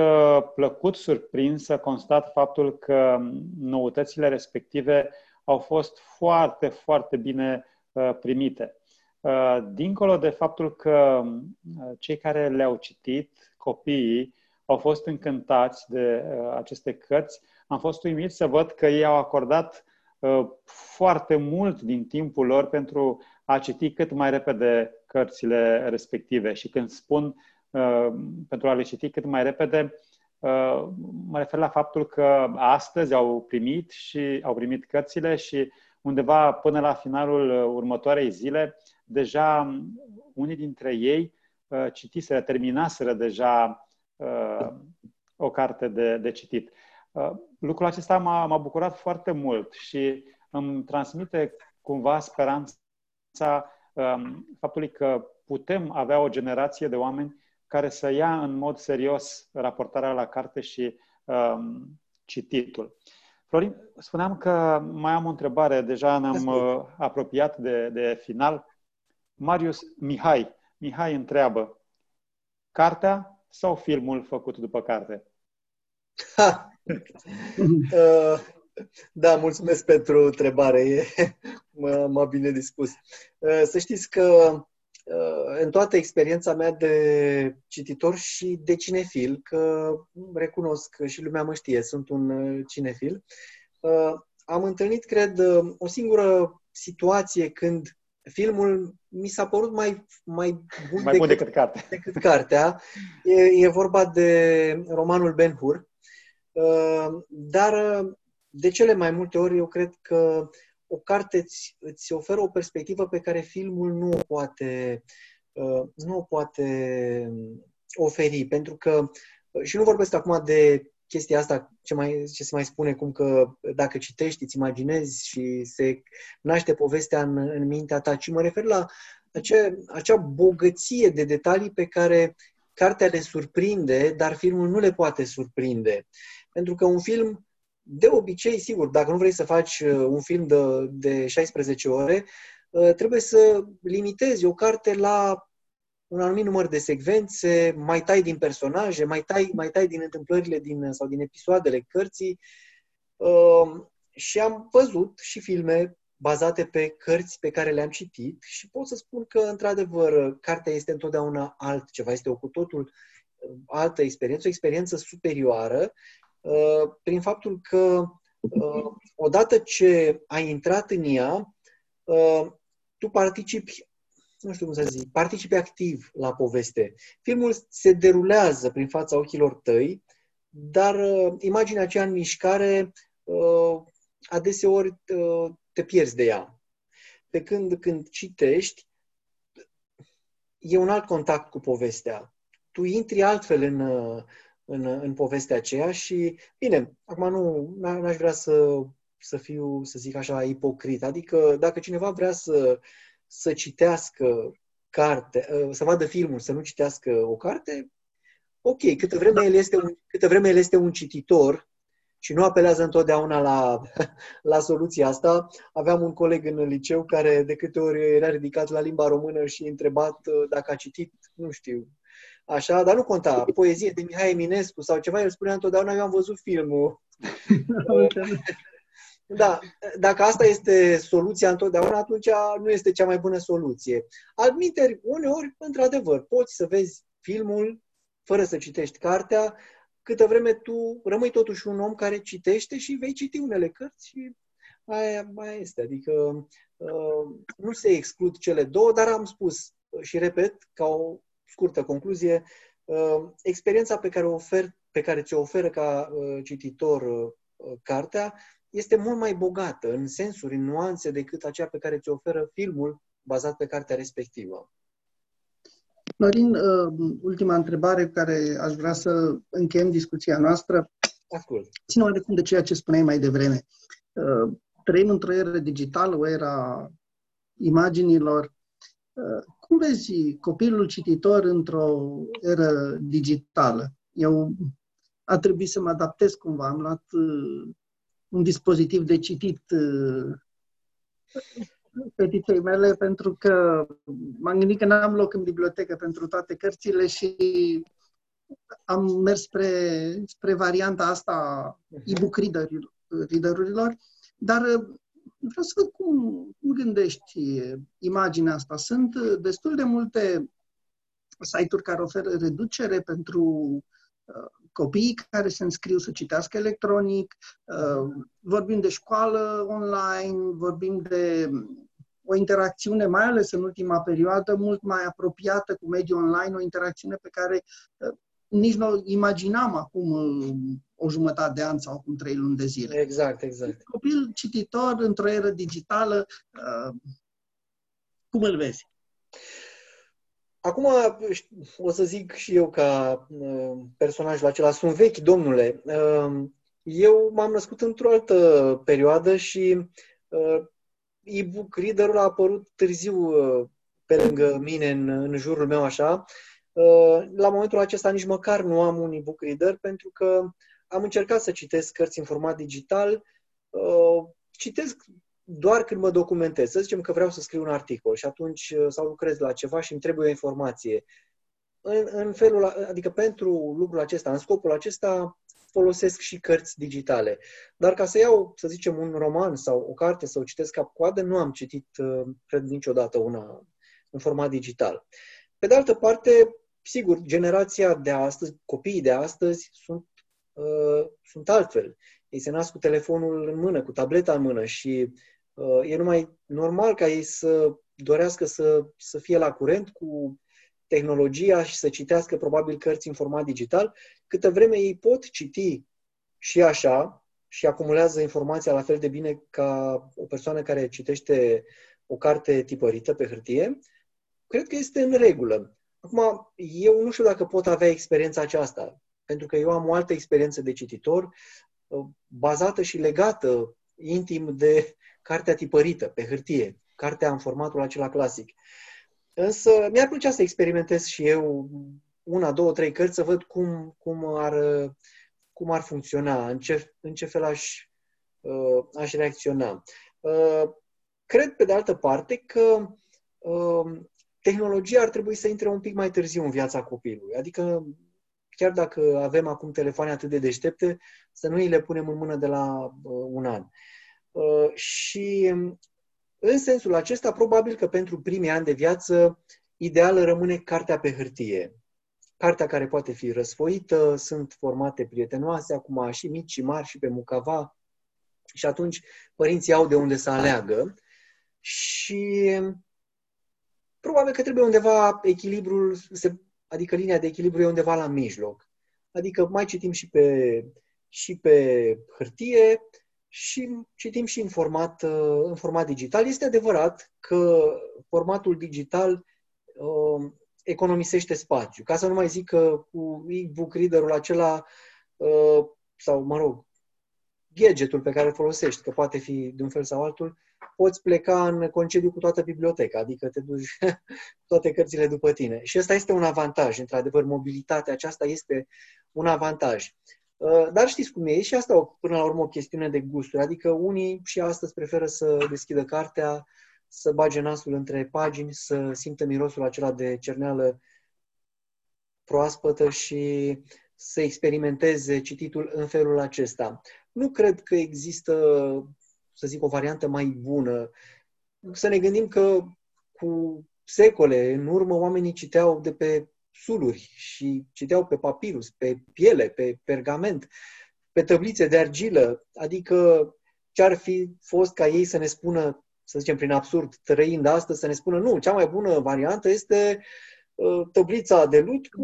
Speaker 1: plăcut surprins să constat faptul că noutățile respective au fost foarte, foarte bine primite. Dincolo de faptul că cei care le-au citit, copiii, au fost încântați de aceste cărți, am fost uimit să văd că ei au acordat uh, foarte mult din timpul lor pentru a citi cât mai repede cărțile respective. Și când spun uh, pentru a le citi cât mai repede, uh, mă refer la faptul că astăzi au primit și au primit cărțile și undeva până la finalul următoarei zile, deja unii dintre ei uh, citiseră, terminaseră deja uh, o carte de, de citit. Uh, lucrul acesta m-a, m-a bucurat foarte mult și îmi transmite cumva speranța um, faptului că putem avea o generație de oameni care să ia în mod serios raportarea la carte și um, cititul. Florin, spuneam că mai am o întrebare, deja ne-am uh, apropiat de, de final. Marius Mihai, Mihai întreabă, cartea sau filmul făcut după carte?
Speaker 2: Ha! [laughs] uh, da, mulțumesc pentru întrebare, e, m-a bine dispus. Uh, să știți că Uh, în toată experiența mea de cititor și de cinefil, că recunosc că și lumea mă știe, sunt un uh, cinefil, uh, am întâlnit, cred, o singură situație când filmul mi s-a părut mai, mai bun,
Speaker 1: mai bun decât, decât, carte.
Speaker 2: decât cartea. E, e vorba de romanul Ben Hur. Dar de cele mai multe ori eu cred că o carte îți, îți oferă o perspectivă pe care filmul nu o poate, uh, nu o poate oferi, pentru că, uh, și nu vorbesc acum de chestia asta, ce, mai, ce se mai spune, cum că dacă citești, îți imaginezi și se naște povestea în, în mintea ta, ci mă refer la acea, acea bogăție de detalii pe care cartea le surprinde, dar filmul nu le poate surprinde. Pentru că un film de obicei, sigur, dacă nu vrei să faci uh, un film de, de 16 ore, uh, trebuie să limitezi o carte la un anumit număr de secvențe, mai tai din personaje, mai tai, mai tai din întâmplările din, sau din episoadele cărții. Uh, și am văzut și filme bazate pe cărți pe care le-am citit și pot să spun că, într-adevăr, cartea este întotdeauna altceva, este o cu totul altă experiență, o experiență superioară Uh, prin faptul că uh, odată ce ai intrat în ea, uh, tu participi, nu știu cum să zic, participi activ la poveste. Filmul se derulează prin fața ochilor tăi, dar imaginea aceea în mișcare adeseori te pierzi de ea. Pe când, când citești, e un alt contact cu povestea. Tu intri altfel în, în, în povestea aceea și, bine, acum nu n-aș vrea să, să fiu, să zic așa, ipocrit. Adică dacă cineva vrea să, să citească carte, ă, să vadă filmul, să nu citească o carte, ok, câtă vreme el este un, câtă vreme el este un cititor și nu apelează întotdeauna la, [laughs] la soluția asta. Aveam un coleg în liceu care de câte ori era ridicat la limba română și întrebat ă, dacă a citit, nu știu, așa, dar nu conta, poezie de Mihai Eminescu sau ceva, el spunea întotdeauna, eu am văzut filmul. [laughs] da, dacă asta este soluția întotdeauna, atunci nu este cea mai bună soluție. Admiteri, uneori, într-adevăr, poți să vezi filmul fără să citești cartea, câtă vreme tu rămâi totuși un om care citește și vei citi unele cărți și aia mai este. Adică uh, nu se exclud cele două, dar am spus și repet, ca o scurtă concluzie, uh, experiența pe care, o ofer, pe care ți-o oferă ca uh, cititor uh, cartea este mult mai bogată în sensuri, în nuanțe decât aceea pe care ți-o oferă filmul bazat pe cartea respectivă.
Speaker 3: Florin, ultima întrebare cu care aș vrea să încheiem discuția noastră.
Speaker 2: Ascult.
Speaker 3: Ține oarecum de ceea ce spuneai mai devreme. Trăim într-o eră digitală, o era imaginilor. Cum vezi copilul cititor într-o eră digitală? Eu a trebuit să mă adaptez cumva. Am luat uh, un dispozitiv de citit uh, fetiței mele pentru că m-am gândit că n-am loc în bibliotecă pentru toate cărțile și am mers spre, spre varianta asta e-book reader-urilor, dar uh, vreau să văd cum, cum gândești imaginea asta. Sunt destul de multe site-uri care oferă reducere pentru uh, copiii care se înscriu să citească electronic, uh, vorbim de școală online, vorbim de o interacțiune, mai ales în ultima perioadă, mult mai apropiată cu mediul online, o interacțiune pe care uh, nici nu imaginam acum uh, o jumătate de an sau acum trei luni de zile.
Speaker 2: Exact, exact.
Speaker 3: Copil cititor într-o eră digitală, uh, cum îl vezi?
Speaker 2: Acum o să zic și eu ca uh, personajul acela, sunt vechi, domnule. Uh, eu m-am născut într-o altă perioadă și uh, e-book reader-ul a apărut târziu pe lângă mine, în, în jurul meu așa. La momentul acesta nici măcar nu am un e-book reader pentru că am încercat să citesc cărți în format digital. Citesc doar când mă documentez. Să zicem că vreau să scriu un articol și atunci uh, sau lucrez la ceva și îmi trebuie o informație. În, în felul, adică pentru lucrul acesta, în scopul acesta, folosesc și cărți digitale. Dar ca să iau, să zicem, un roman sau o carte să o citesc cap coadă, nu am citit, uh, cred, niciodată una în format digital. Pe de altă parte, sigur, generația de astăzi, copiii de astăzi sunt, uh, sunt altfel. Ei se nasc cu telefonul în mână, cu tableta în mână și Uh, e numai normal ca ei să dorească să, să fie la curent cu tehnologia și să citească probabil cărți în format digital, câtă vreme ei pot citi și așa și acumulează informația la fel de bine ca o persoană care citește o carte tipărită pe hârtie, cred că este în regulă. Acum, eu nu știu dacă pot avea experiența aceasta, pentru că eu am o altă experiență de cititor, uh, bazată și legată intim de cartea tipărită pe hârtie, cartea în formatul acela clasic. Însă mi-ar plăcea să experimentez și eu una, două, trei cărți, să văd cum, cum, ar, cum ar funcționa, în ce, în ce fel aș, uh, aș reacționa. Uh, cred, pe de altă parte, că uh, tehnologia ar trebui să intre un pic mai târziu în viața copilului. Adică, chiar dacă avem acum telefoane atât de deștepte, să nu îi le punem în mână de la uh, un an. Uh, Uh, și în sensul acesta, probabil că pentru primii ani de viață, ideală rămâne cartea pe hârtie. Cartea care poate fi răsfoită, sunt formate prietenoase, acum și mici și mari și pe mucava. Și atunci părinții au de unde să aleagă. Și probabil că trebuie undeva echilibrul, adică linia de echilibru e undeva la mijloc. Adică mai citim și pe, și pe hârtie, și citim și în format, uh, în format digital. Este adevărat că formatul digital uh, economisește spațiu. Ca să nu mai zic că cu e-book reader-ul acela, uh, sau, mă rog, gadgetul pe care îl folosești, că poate fi de un fel sau altul, poți pleca în concediu cu toată biblioteca, adică te duci [laughs] toate cărțile după tine. Și ăsta este un avantaj, într-adevăr, mobilitatea aceasta este un avantaj. Uh, dar știți cum e, și asta până la urmă o chestiune de gusturi. Adică unii și astăzi preferă să deschidă cartea, să bage nasul între pagini, să simtă mirosul acela de cerneală proaspătă și să experimenteze cititul în felul acesta. Nu cred că există, să zic, o variantă mai bună. Să ne gândim că cu secole în urmă oamenii citeau de pe suluri și citeau pe papirus, pe piele, pe pergament, pe tăblițe de argilă, adică ce ar fi fost ca ei să ne spună, să zicem prin absurd, trăind astăzi, să ne spună, nu, cea mai bună variantă este uh, tăblița de lut cu,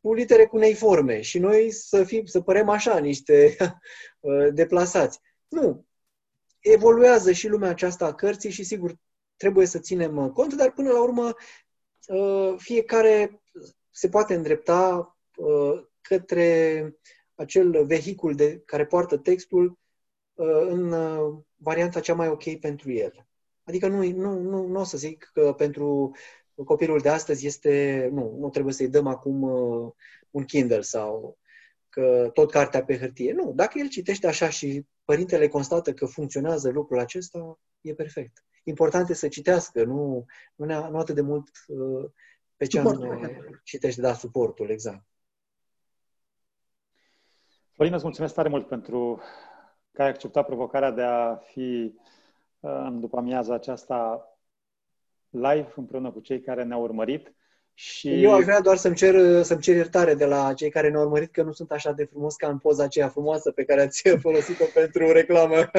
Speaker 2: cu litere cuneiforme și noi să fim, să părem așa niște [laughs] uh, deplasați. Nu. Evoluează și lumea aceasta a cărții și sigur trebuie să ținem cont, dar până la urmă uh, fiecare se poate îndrepta uh, către acel vehicul de, care poartă textul uh, în uh, varianta cea mai ok pentru el. Adică nu, nu, nu, nu o să zic că pentru copilul de astăzi este, nu, nu trebuie să-i dăm acum un Kindle sau că tot cartea pe hârtie. Nu, dacă el citește așa și părintele constată că funcționează lucrul acesta, e perfect. Important e să citească, nu, nu, nu atât de mult uh, pe ce anume citești, da, suportul, exact.
Speaker 1: Florin, îți mulțumesc tare mult pentru că ai acceptat provocarea de a fi în după amiaza aceasta live împreună cu cei care ne-au urmărit.
Speaker 2: Și... Eu aș vrea doar să-mi cer, să-mi cer iertare de la cei care ne-au urmărit că nu sunt așa de frumos ca în poza aceea frumoasă pe care ați [laughs] folosit-o pentru reclamă.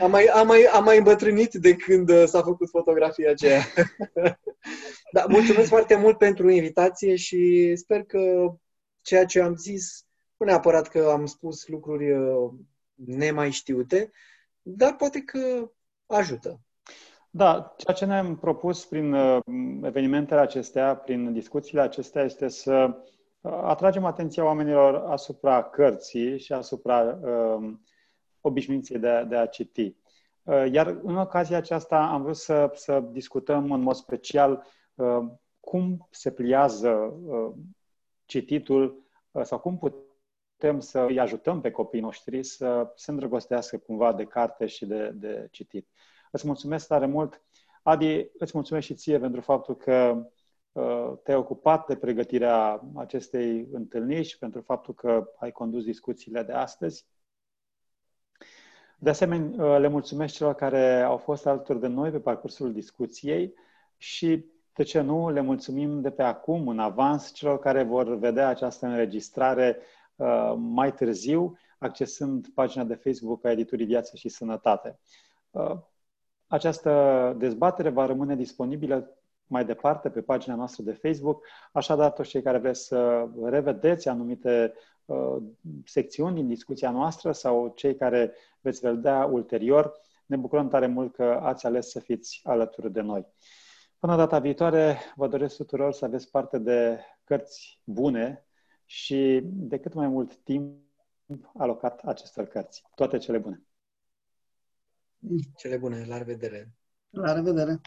Speaker 2: am, mai, am, mai, am mai îmbătrânit de când s-a făcut fotografia aceea. [laughs] da, mulțumesc foarte mult pentru invitație și sper că ceea ce am zis, nu neapărat că am spus lucruri uh, nemai știute, dar poate că ajută.
Speaker 1: Da, ceea ce ne-am propus prin uh, evenimentele acestea, prin discuțiile acestea, este să uh, atragem atenția oamenilor asupra cărții și asupra uh, obișnuinței de, de a citi. Uh, iar în ocazia aceasta am vrut să, să discutăm în mod special uh, cum se pliază uh, cititul sau cum putem să îi ajutăm pe copiii noștri să se îndrăgostească cumva de carte și de, de citit. Îți mulțumesc tare mult. Adi, îți mulțumesc și ție pentru faptul că te-ai ocupat de pregătirea acestei întâlniri și pentru faptul că ai condus discuțiile de astăzi. De asemenea, uh, le mulțumesc celor care au fost alături de noi pe parcursul discuției și, de ce nu, le mulțumim de pe acum, în avans, celor care vor vedea această înregistrare uh, mai târziu, accesând pagina de Facebook a Editurii Viață și Sănătate. Uh, această dezbatere va rămâne disponibilă mai departe pe pagina noastră de Facebook, așadar toți cei care vreți să revedeți anumite uh, secțiuni din discuția noastră sau cei care veți vedea ulterior, ne bucurăm tare mult că ați ales să fiți alături de noi. Până data viitoare, vă doresc tuturor să aveți parte de cărți bune și de cât mai mult timp alocat acestor cărți. Toate cele bune!
Speaker 2: Cele bune! La revedere!
Speaker 3: La revedere!